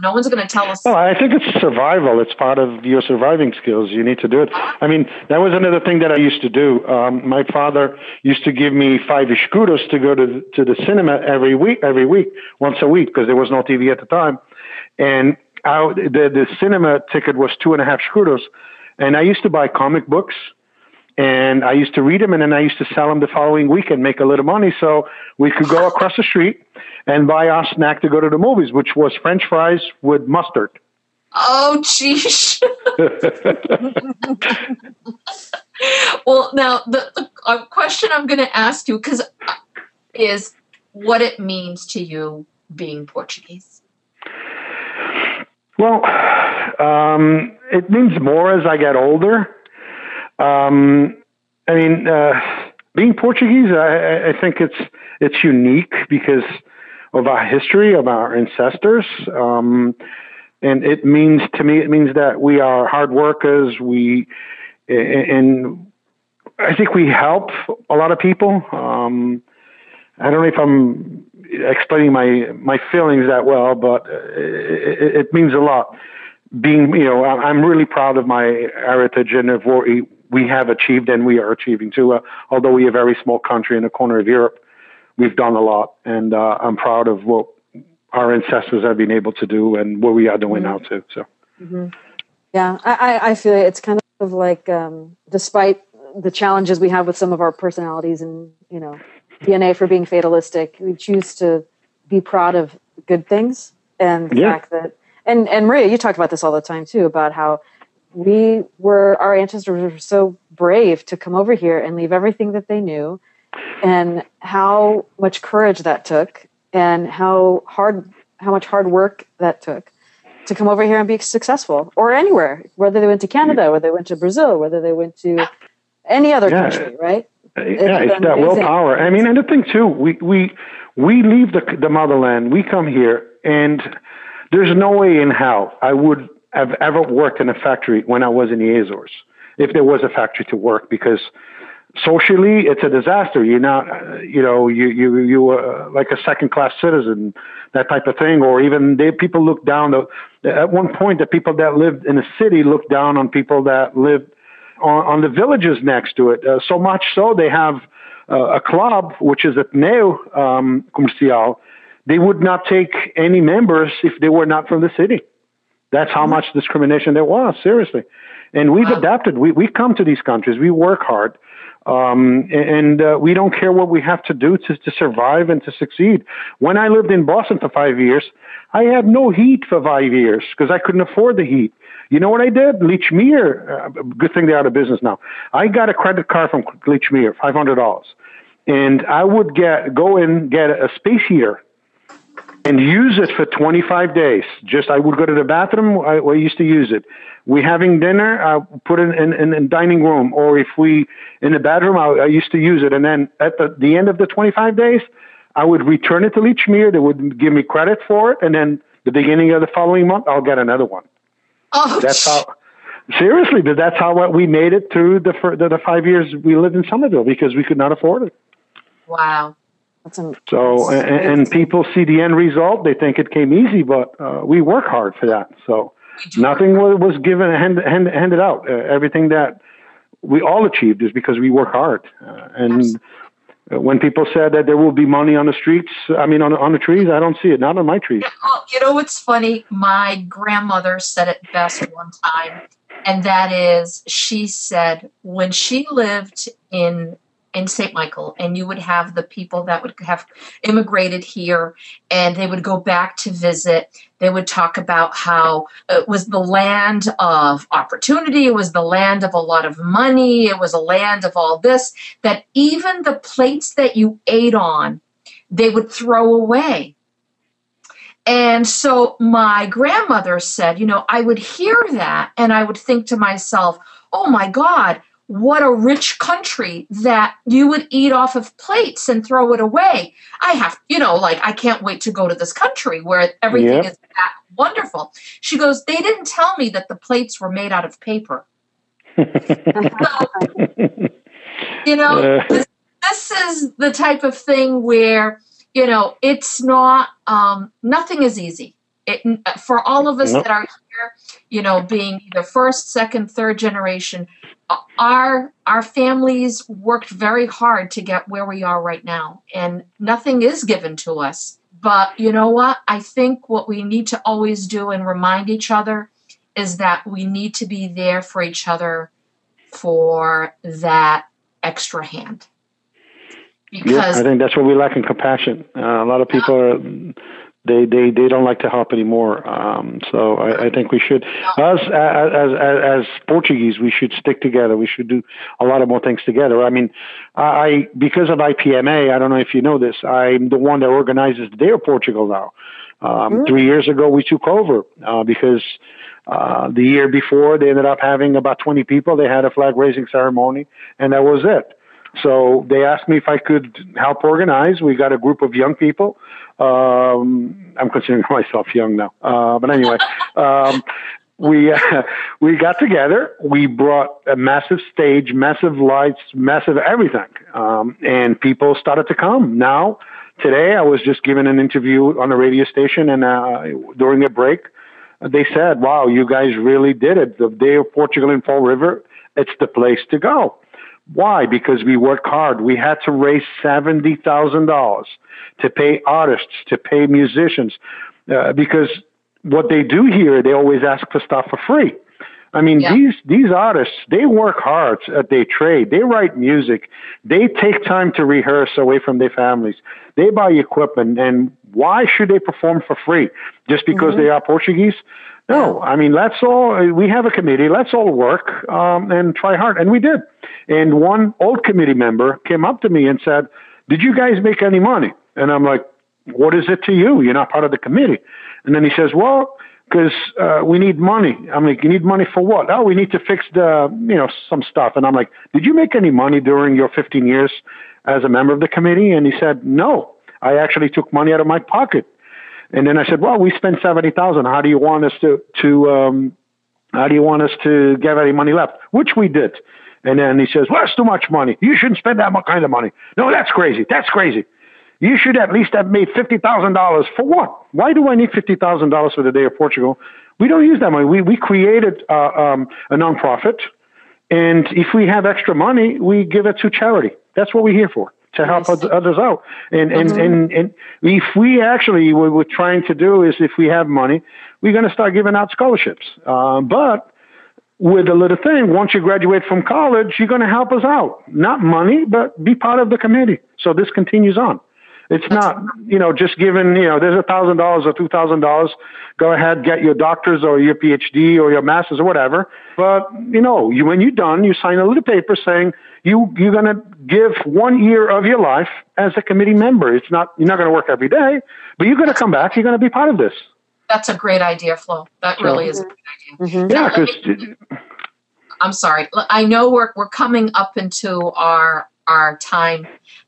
[SPEAKER 1] no one's going to tell us.
[SPEAKER 3] Well, I think it's survival. It's part of your surviving skills. You need to do it. I mean, that was another thing that I used to do. Um, my father used to give me five escudos to go to to the cinema every week, every week, once a week, because there was no TV at the time, and I, the the cinema ticket was two and a half escudos, and I used to buy comic books and I used to read them and then I used to sell them the following week and make a little money. So we could go across the street and buy our snack to go to the movies, which was French fries with mustard.
[SPEAKER 1] Oh, geez. well, now the, the uh, question I'm going to ask you because is what it means to you being Portuguese.
[SPEAKER 3] Well, um, it means more as I get older. Um, I mean, uh, being Portuguese, I, I, think it's it's unique because of our history, of our ancestors, um, and it means to me, it means that we are hard workers. We and I think we help a lot of people. Um, I don't know if I'm explaining my my feelings that well, but it, it means a lot. Being, you know, I'm really proud of my heritage and of what we, have achieved and we are achieving too. Uh, although we are a very small country in the corner of Europe, we've done a lot, and uh, I'm proud of what our ancestors have been able to do and what we are doing mm-hmm. now too. So,
[SPEAKER 2] mm-hmm. yeah, I, I feel it's kind of like um, despite the challenges we have with some of our personalities and you know DNA for being fatalistic, we choose to be proud of good things and the yeah. fact that and and Maria, you talked about this all the time too about how we were our ancestors were so brave to come over here and leave everything that they knew and how much courage that took and how hard how much hard work that took to come over here and be successful or anywhere whether they went to canada whether they went to brazil whether they went to any other yeah. country right
[SPEAKER 3] yeah, it's that willpower. I mean, and the thing too, we we we leave the the motherland, we come here, and there's no way in hell I would have ever worked in a factory when I was in the Azores, if there was a factory to work, because socially it's a disaster. You're not, you know, you you you uh, like a second class citizen, that type of thing, or even they people look down. The, at one point, the people that lived in the city looked down on people that lived on, on the villages next to it. Uh, so much so they have uh, a club, which is Ateneu um, Comercial. They would not take any members if they were not from the city. That's how much discrimination there was, seriously. And we've adapted. We, we come to these countries. We work hard. Um, and uh, we don't care what we have to do to, to survive and to succeed. When I lived in Boston for five years, I had no heat for five years because I couldn't afford the heat. You know what I did? Lechmere, uh, good thing they're out of business now. I got a credit card from hundred dollars, and I would get go in get a space heater and use it for 25 days. Just I would go to the bathroom. I, I used to use it. We having dinner. I put it in in, in dining room, or if we in the bedroom, I, I used to use it. And then at the, the end of the 25 days, I would return it to Lechmere. They would give me credit for it, and then the beginning of the following month, I'll get another one.
[SPEAKER 1] Oh,
[SPEAKER 3] that's how. Seriously, but that's how we made it through the, the the five years we lived in Somerville because we could not afford it.
[SPEAKER 1] Wow.
[SPEAKER 3] That's so, and, and, people see the end result. They think it came easy, but uh, we work hard for that. So nothing was, was given hand, hand, handed out. Uh, everything that we all achieved is because we work hard. Uh, and Absolutely. when people said that there will be money on the streets, I mean on on the trees, I don't see it. Not on my trees.
[SPEAKER 1] Well, you know what's funny? My grandmother said it best one time, and that is, she said when she lived in in St. Michael, and you would have the people that would have immigrated here and they would go back to visit. They would talk about how it was the land of opportunity, it was the land of a lot of money, it was a land of all this, that even the plates that you ate on, they would throw away. And so my grandmother said, you know, I would hear that and I would think to myself, oh my God, what a rich country that you would eat off of plates and throw it away. I have, you know, like I can't wait to go to this country where everything is that wonderful. She goes, they didn't tell me that the plates were made out of paper. so, you know, uh. this, this, is the type of thing where, you know, it's not, um, nothing is easy. It, for all of us nope. that are you know, being either first, second, third generation, our our families worked very hard to get where we are right now. And nothing is given to us. But you know what? I think what we need to always do and remind each other is that we need to be there for each other for that extra hand.
[SPEAKER 3] Because yeah, i think that's what we lack in compassion. Uh, a lot of people are they they they don't like to help anymore. Um, so I, I, think we should, us as, as as Portuguese, we should stick together. We should do a lot of more things together. I mean, I because of IPMA, I don't know if you know this. I'm the one that organizes the Day of Portugal now. Um, mm-hmm. Three years ago, we took over uh, because uh, the year before they ended up having about 20 people. They had a flag raising ceremony, and that was it. So they asked me if I could help organize. We got a group of young people. Um, I'm considering myself young now, uh, but anyway, um, we uh, we got together. We brought a massive stage, massive lights, massive everything, um, and people started to come. Now, today, I was just given an interview on a radio station, and uh, during a break, they said, "Wow, you guys really did it! The Day of Portugal in Fall River, it's the place to go." Why? Because we worked hard. We had to raise seventy thousand dollars to pay artists, to pay musicians, uh, because what they do here, they always ask for stuff for free. I mean, yeah. these these artists, they work hard at their trade. They write music. They take time to rehearse away from their families. They buy equipment, and why should they perform for free just because mm-hmm. they are Portuguese? No, I mean, let's all, we have a committee, let's all work um, and try hard. And we did. And one old committee member came up to me and said, did you guys make any money? And I'm like, what is it to you? You're not part of the committee. And then he says, well, because uh, we need money. I'm like, you need money for what? Oh, we need to fix the, you know, some stuff. And I'm like, did you make any money during your 15 years as a member of the committee? And he said, no, I actually took money out of my pocket. And then I said, well, we spent 70,000. How do you want us to, to, um, how do you want us to get any money left? Which we did. And then he says, well, that's too much money. You shouldn't spend that kind of money. No, that's crazy. That's crazy. You should at least have made $50,000 for what? Why do I need $50,000 for the Day of Portugal? We don't use that money. We, we created uh, um, a nonprofit, and if we have extra money, we give it to charity. That's what we're here for to help others out. And, and, mm-hmm. and, and if we actually, what we're trying to do is if we have money, we're going to start giving out scholarships. Uh, but with a little thing, once you graduate from college, you're going to help us out. Not money, but be part of the committee. So this continues on. It's not, you know, just given, you know, there's a thousand dollars or two thousand dollars. Go ahead, get your doctor's or your PhD or your master's or whatever. But you know, you, when you're done, you sign a little paper saying you you're going to give one year of your life as a committee member. It's not you're not going to work every day, but you're going to come back. You're going to be part of this.
[SPEAKER 1] That's a great idea, Flo. That so, really is a good
[SPEAKER 3] idea. Mm-hmm. Yeah, because.
[SPEAKER 1] I'm sorry. I know we're we're coming up into our our time,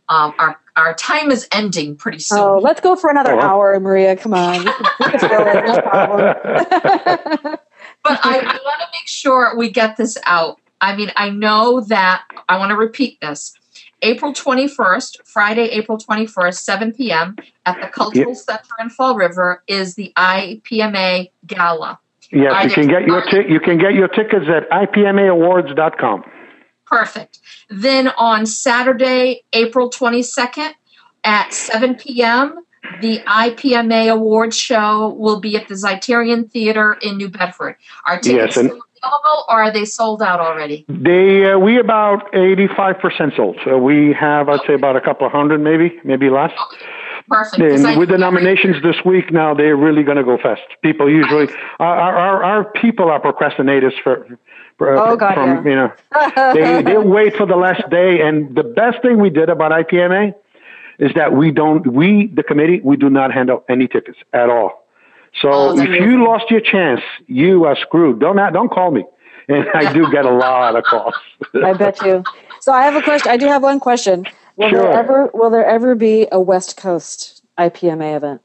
[SPEAKER 1] um, our our time is ending pretty oh, soon.
[SPEAKER 2] Oh, let's go for another oh. hour, Maria. Come on. We can, we can it, no problem.
[SPEAKER 1] but I, I want to make sure we get this out. I mean, I know that I want to repeat this. April 21st, Friday, April 21st, 7 p.m. at the Cultural yep. Center in Fall River is the IPMA Gala.
[SPEAKER 3] Yes, you can get your t- you can get your tickets at ipmaawards.com.
[SPEAKER 1] Perfect. Then on Saturday, April 22nd at 7 p.m., the IPMA Awards show will be at the Zeiterion Theater in New Bedford. Are tickets yes, and- available or are they sold out already?
[SPEAKER 3] They uh, we about 85% sold. So we have I'd say about a couple of hundred maybe, maybe less.
[SPEAKER 1] Okay. Perfect.
[SPEAKER 3] And with the nominations this week now, they're really going to go fast. People usually, our, our, our people are procrastinators for
[SPEAKER 2] oh, God, from,
[SPEAKER 3] yeah. you know, they, they wait for the last day. And the best thing we did about IPMA is that we don't, we, the committee, we do not hand out any tickets at all. So oh, if you lost your chance, you are screwed. Don't, don't call me. And I do get a lot of calls.
[SPEAKER 2] I bet you. So I have a question. I do have one question. Will sure. there ever, will there ever be a West Coast IPMA event?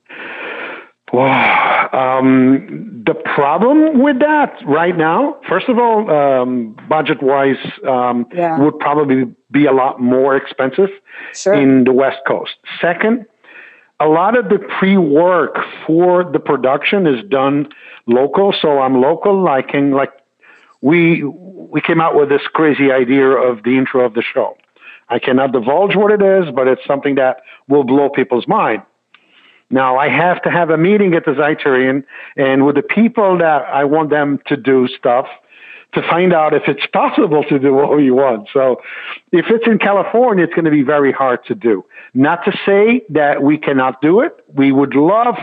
[SPEAKER 3] Wow. Um, the problem with that right now, first of all, um, budget wise, um, yeah. would probably be a lot more expensive sure. in the West Coast. Second, a lot of the pre work for the production is done local. So I'm local. I can, like, we, we came out with this crazy idea of the intro of the show. I cannot divulge what it is, but it's something that will blow people's mind. Now I have to have a meeting at the Zeiterion and with the people that I want them to do stuff to find out if it's possible to do what we want. So if it's in California, it's going to be very hard to do. Not to say that we cannot do it. We would love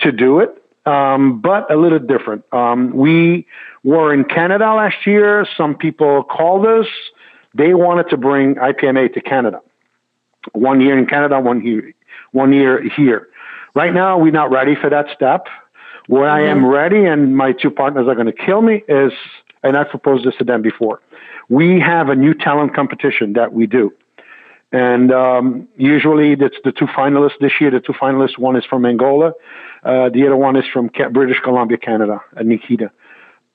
[SPEAKER 3] to do it. Um, but a little different. Um, we were in Canada last year. Some people called us. They wanted to bring IPMA to Canada. One year in Canada, one one year here. Right now, we're not ready for that step. Where mm-hmm. I am mm-hmm. ready, and my two partners are going to kill me, is, and I've proposed this to them before. We have a new talent competition that we do. And um, usually it's the two finalists this year. The two finalists, one is from Angola, uh, the other one is from British Columbia, Canada, uh, Nikita.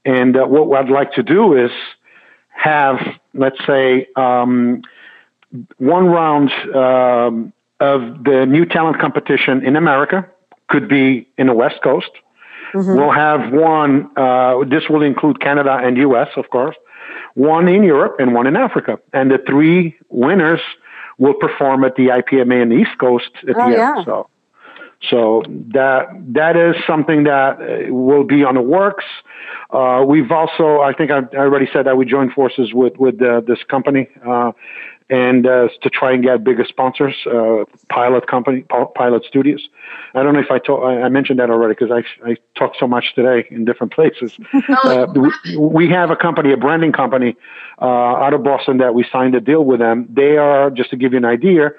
[SPEAKER 3] And uh, what I'd like to do is have, let's say, um, one round um, of the new talent competition in America, could be in the West Coast. Mm-hmm. We'll have one, uh, this will include Canada and US, of course, one in Europe and one in Africa. And the three winners will perform at the IPMA in the East Coast at oh, the yeah. end. So, so that that is something that uh, will be on the works. Uh, we've also, I think I, I, already said that we joined forces with with uh, this company, uh, and uh, to try and get bigger sponsors, uh, pilot company, pilot studios. I don't know if I told, I mentioned that already because I, I talked so much today in different places. uh, we, we, have a company, a branding company uh, out of Boston that we signed a deal with them. They are, just to give you an idea,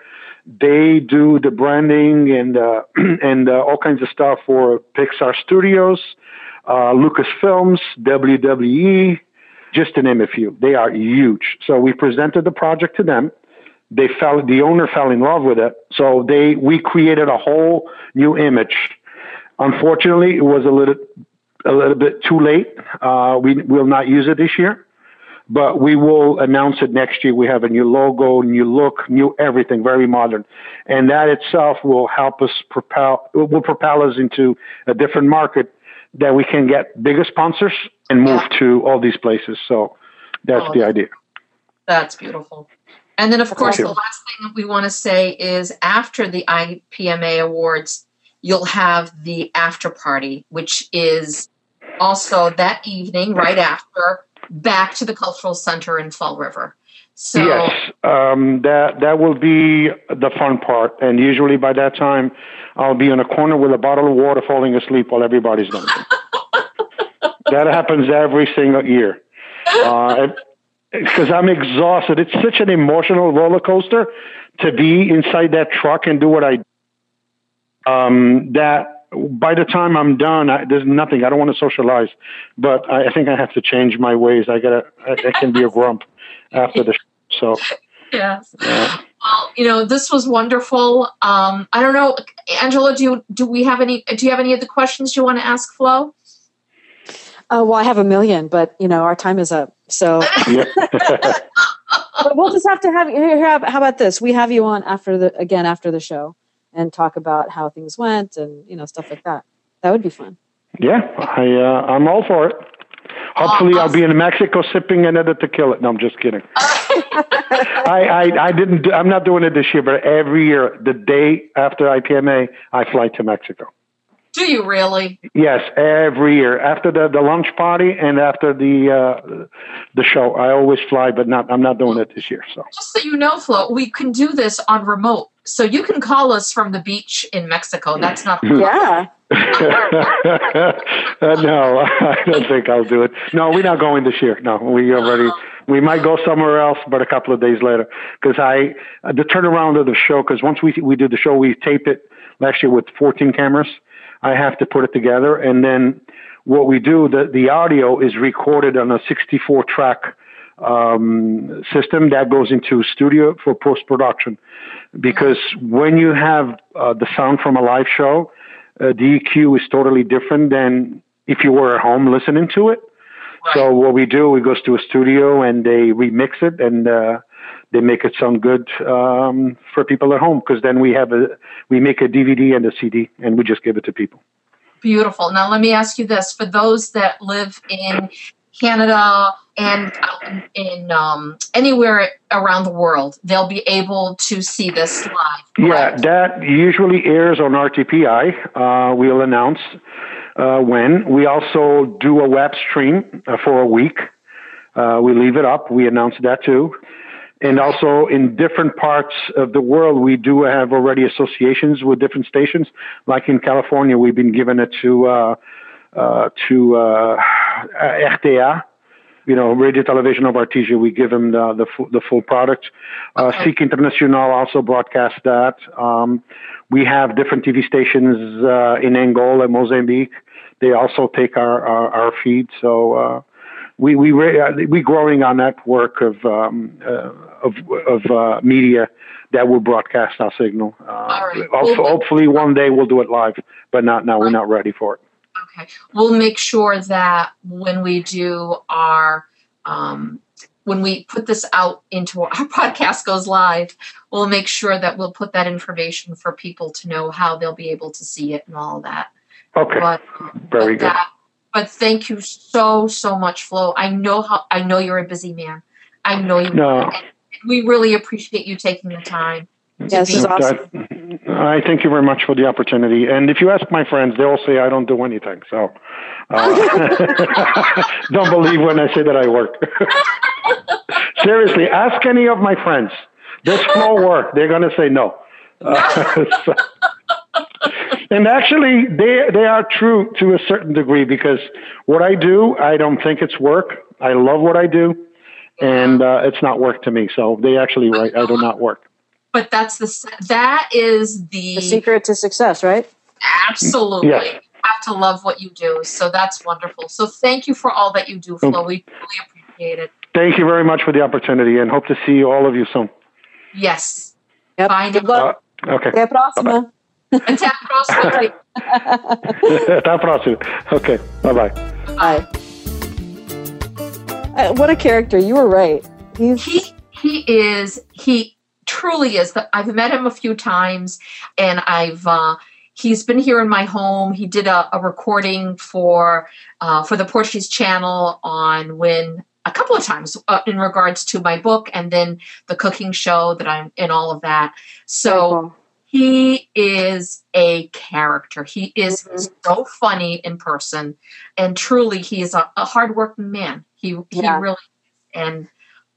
[SPEAKER 3] They do the branding and uh, and uh, all kinds of stuff for Pixar Studios, uh, Lucasfilms, WWE, just to name a few. They are huge. So we presented the project to them. They fell. The owner fell in love with it. So they we created a whole new image. Unfortunately, it was a little a little bit too late. Uh, we will not use it this year but we will announce it next year. We have a new logo, new look, new everything, very modern, and that itself will help us propel will propel us into a different market that we can get bigger sponsors and move yeah. to all these places. So that's oh, the idea.
[SPEAKER 1] That's beautiful. And then, of course, the last thing that we want to say is after the IPMA awards, you'll have the after party, which is also that evening, right after back to the cultural center in Fall River. So
[SPEAKER 3] yes, um, that that will be the fun part. And usually by that time, I'll be in a corner with a bottle of water, falling asleep while everybody's done. that happens every single year. Because uh, I'm exhausted. It's such an emotional roller coaster to be inside that truck and do what I. Um, that by the time I'm done, I, there's nothing. I don't want to socialize, but I, I think I have to change my ways. I gotta. I, I can be a grump after the show. So.
[SPEAKER 1] Yes. Yeah. Well, you know, this was wonderful. Um, I don't know, Angela. Do you do we have any? Do you have any of the questions you want to ask Flo?
[SPEAKER 2] Uh, well, I have a million, but you know, our time is up. So. we'll just have to have you. How about this? We have you on after the again after the show and talk about how things went and you know stuff like that. That would be fun.
[SPEAKER 3] Yeah, I uh, I'm all for it. Hopefully, oh, I'll be in Mexico sipping another tequila. No, I'm just kidding. I, I I didn't. Do, I'm not doing it this year, but every year, the day after IPMA, I fly to Mexico.
[SPEAKER 1] Do you really?
[SPEAKER 3] Yes, every year after the, the lunch party and after the uh, the show, I always fly, but not I'm not doing it this year. So
[SPEAKER 1] just so you know, Flo, we can do this on remote, so you can call us from the beach in Mexico. That's not
[SPEAKER 2] yeah.
[SPEAKER 3] uh, no, I don't think I'll do it. No, we're not going this year. No, we already. We might go somewhere else, but a couple of days later, because I uh, the turnaround of the show. Because once we we do the show, we tape it last year with 14 cameras. I have to put it together, and then what we do, the the audio is recorded on a 64 track um, system that goes into studio for post production. Because when you have uh, the sound from a live show, uh, the EQ is totally different than if you were at home listening to it. Right. So what we do, we go to a studio and they remix it and uh, they make it sound good um, for people at home because then we have a we make a DVD and a CD and we just give it to people.
[SPEAKER 1] Beautiful. Now let me ask you this: for those that live in Canada and in um, anywhere around the world, they'll be able to see this live.
[SPEAKER 3] Yeah, that usually airs on RTPI. Uh, we'll announce uh, when. We also do a web stream uh, for a week. Uh, we leave it up. We announce that too. And also in different parts of the world, we do have already associations with different stations. Like in California, we've been given it to uh, uh, to uh, RTA, you know, Radio Television of Artesia. We give them the the, full, the full product. Uh, okay. SIC International also broadcasts that. Um, we have different TV stations uh, in Angola, Mozambique. They also take our our, our feed. So uh, we we we growing our network of um, uh, of of uh, media that will broadcast our signal. Uh, right. also, well, hopefully, one day we'll do it live, but not now. Right. We're not ready for it.
[SPEAKER 1] Okay, we'll make sure that when we do our um, when we put this out into our podcast goes live, we'll make sure that we'll put that information for people to know how they'll be able to see it and all that.
[SPEAKER 3] Okay. But, Very but good. That,
[SPEAKER 1] but thank you so so much, Flo. I know how I know you're a busy man. I know you.
[SPEAKER 3] No.
[SPEAKER 1] We really appreciate you taking the time.
[SPEAKER 2] Yes, is awesome.
[SPEAKER 3] I thank you very much for the opportunity. And if you ask my friends, they'll say I don't do anything. So uh, don't believe when I say that I work. Seriously, ask any of my friends. Does Flo work? They're going to say no. Uh, so, and actually, they they are true to a certain degree because what I do, I don't think it's work. I love what I do, and uh, it's not work to me. So they actually right. I do not work.
[SPEAKER 1] but that's the that is the,
[SPEAKER 2] the secret to success, right?
[SPEAKER 1] Absolutely. Yes. You have to love what you do. So that's wonderful. So thank you for all that you do, Flo. We really appreciate it.
[SPEAKER 3] Thank you very much for the opportunity and hope to see all of you soon.
[SPEAKER 1] Yes.
[SPEAKER 2] Yep. Bye. Good luck.
[SPEAKER 3] Uh, okay.
[SPEAKER 2] Até a próxima.
[SPEAKER 1] Até a próxima.
[SPEAKER 3] Até a próxima. Okay. Bye-bye.
[SPEAKER 2] Bye. Uh, what a character. You were right.
[SPEAKER 1] He's he he is he truly is. I've met him a few times and I've uh he's been here in my home. He did a, a recording for uh, for the Portuguese channel on when a couple of times uh, in regards to my book and then the cooking show that I'm in all of that. So he is a character. He is mm-hmm. so funny in person and truly he is a, a hardworking man. He he yeah. really and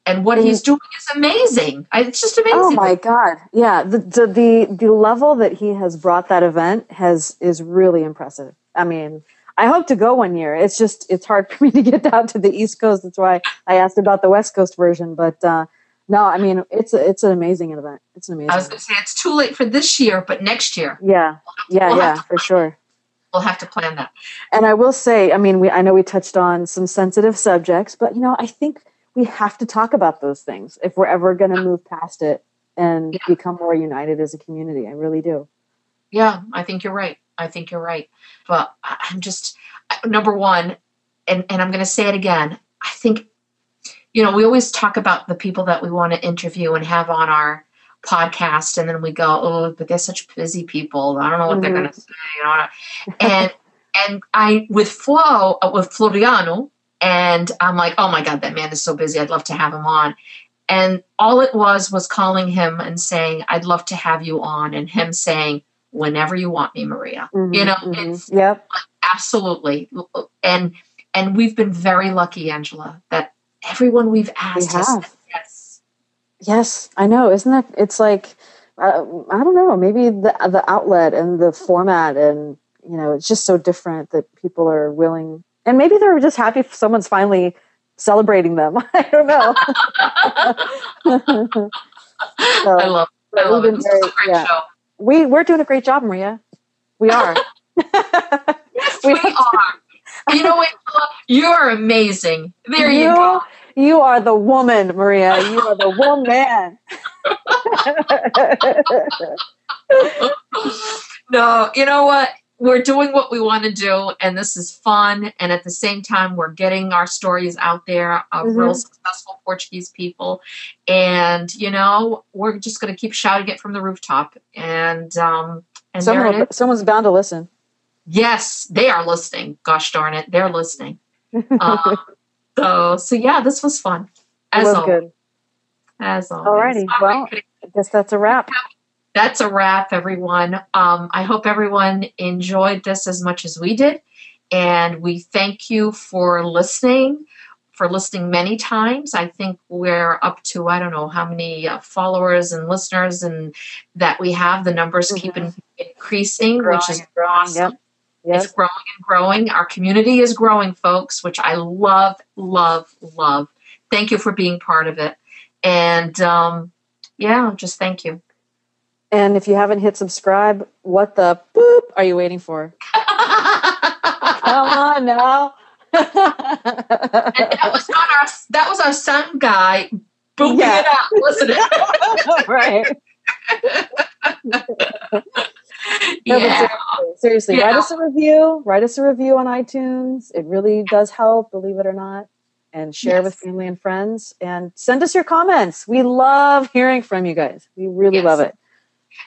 [SPEAKER 1] and what he's doing is amazing. It's just amazing.
[SPEAKER 2] Oh my god! Yeah, the, the the the level that he has brought that event has is really impressive. I mean, I hope to go one year. It's just it's hard for me to get down to the East Coast. That's why I asked about the West Coast version. But uh, no, I mean it's a, it's an amazing event. It's an amazing. I
[SPEAKER 1] was going to say it's too late for this year, but next year.
[SPEAKER 2] Yeah, yeah, we'll yeah, for sure.
[SPEAKER 1] We'll have to plan that.
[SPEAKER 2] And I will say, I mean, we I know we touched on some sensitive subjects, but you know, I think we have to talk about those things if we're ever going to move past it and yeah. become more united as a community. I really do.
[SPEAKER 1] Yeah, I think you're right. I think you're right. But I'm just number one, and and I'm going to say it again. I think you know we always talk about the people that we want to interview and have on our podcast, and then we go, oh, but they're such busy people. I don't know what mm-hmm. they're going to say. You know, and and I with Flo uh, with Floriano, and I'm like, oh my God, that man is so busy. I'd love to have him on. And all it was was calling him and saying, I'd love to have you on, and him saying, whenever you want me, Maria. Mm-hmm, you know, mm-hmm. it's
[SPEAKER 2] yep.
[SPEAKER 1] absolutely. And and we've been very lucky, Angela, that everyone we've asked we has yes.
[SPEAKER 2] Yes, I know. Isn't that? It's like uh, I don't know. Maybe the the outlet and the format, and you know, it's just so different that people are willing and maybe they're just happy someone's finally celebrating them. I don't know.
[SPEAKER 1] so, I love, I love it. Very, yeah. Show.
[SPEAKER 2] We we're doing a great job, Maria. We are.
[SPEAKER 1] yes, we, we are. You know what? You are amazing. There you, you go.
[SPEAKER 2] You are the woman, Maria. You are the woman.
[SPEAKER 1] no, you know what? we're doing what we want to do and this is fun and at the same time we're getting our stories out there of mm-hmm. real successful portuguese people and you know we're just going to keep shouting it from the rooftop and um and
[SPEAKER 2] Someone, someone's bound to listen
[SPEAKER 1] yes they are listening gosh darn it they're listening uh, so so yeah this was fun
[SPEAKER 2] as it was always. good
[SPEAKER 1] as always
[SPEAKER 2] alrighty well i guess that's a wrap
[SPEAKER 1] that's a wrap, everyone. Um, I hope everyone enjoyed this as much as we did. And we thank you for listening, for listening many times. I think we're up to, I don't know how many uh, followers and listeners and that we have. The numbers mm-hmm. keep in, increasing, growing which is awesome. Yep. Yep. It's growing and growing. Our community is growing, folks, which I love, love, love. Thank you for being part of it. And um, yeah, just thank you.
[SPEAKER 2] And if you haven't hit subscribe, what the boop are you waiting for? Come on now.
[SPEAKER 1] and that was not our that was our sun guy booping yeah. it out, wasn't
[SPEAKER 2] it? right. yeah. Seriously yeah. write us a review. Write us a review on iTunes. It really does help, believe it or not. And share yes. with family and friends. And send us your comments. We love hearing from you guys. We really yes. love it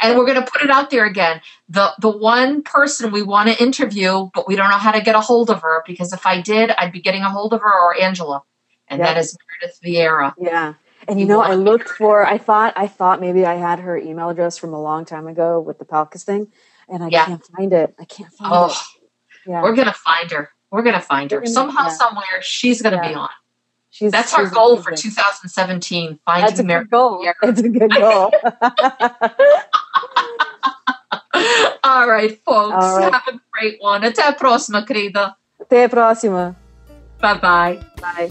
[SPEAKER 1] and we're going to put it out there again the the one person we want to interview but we don't know how to get a hold of her because if i did i'd be getting a hold of her or angela and that is meredith vieira
[SPEAKER 2] yeah and you know i looked for i thought i thought maybe i had her email address from a long time ago with the palcas thing and i yeah. can't find it i can't find oh, it
[SPEAKER 1] yeah. we're going to find her we're going to find her somehow yeah. somewhere she's going to be on She's, That's our goal amazing. for 2017. Finding
[SPEAKER 2] That's a good goal. That's a good goal.
[SPEAKER 1] All right, folks. All right. Have a great one. Até a próxima, querida.
[SPEAKER 2] Até a próxima.
[SPEAKER 1] Bye-bye.
[SPEAKER 2] Bye.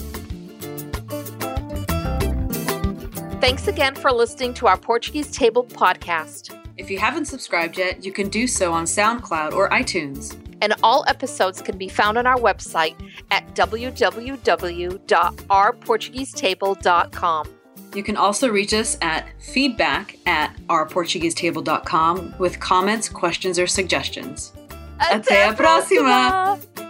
[SPEAKER 1] Thanks again for listening to our Portuguese Table podcast.
[SPEAKER 2] If you haven't subscribed yet, you can do so on SoundCloud or iTunes.
[SPEAKER 1] And all episodes can be found on our website at www.ourportuguesetable.com.
[SPEAKER 2] You can also reach us at feedback at ourportuguesetable.com with comments, questions, or suggestions.
[SPEAKER 1] Até, Até a próxima! próxima!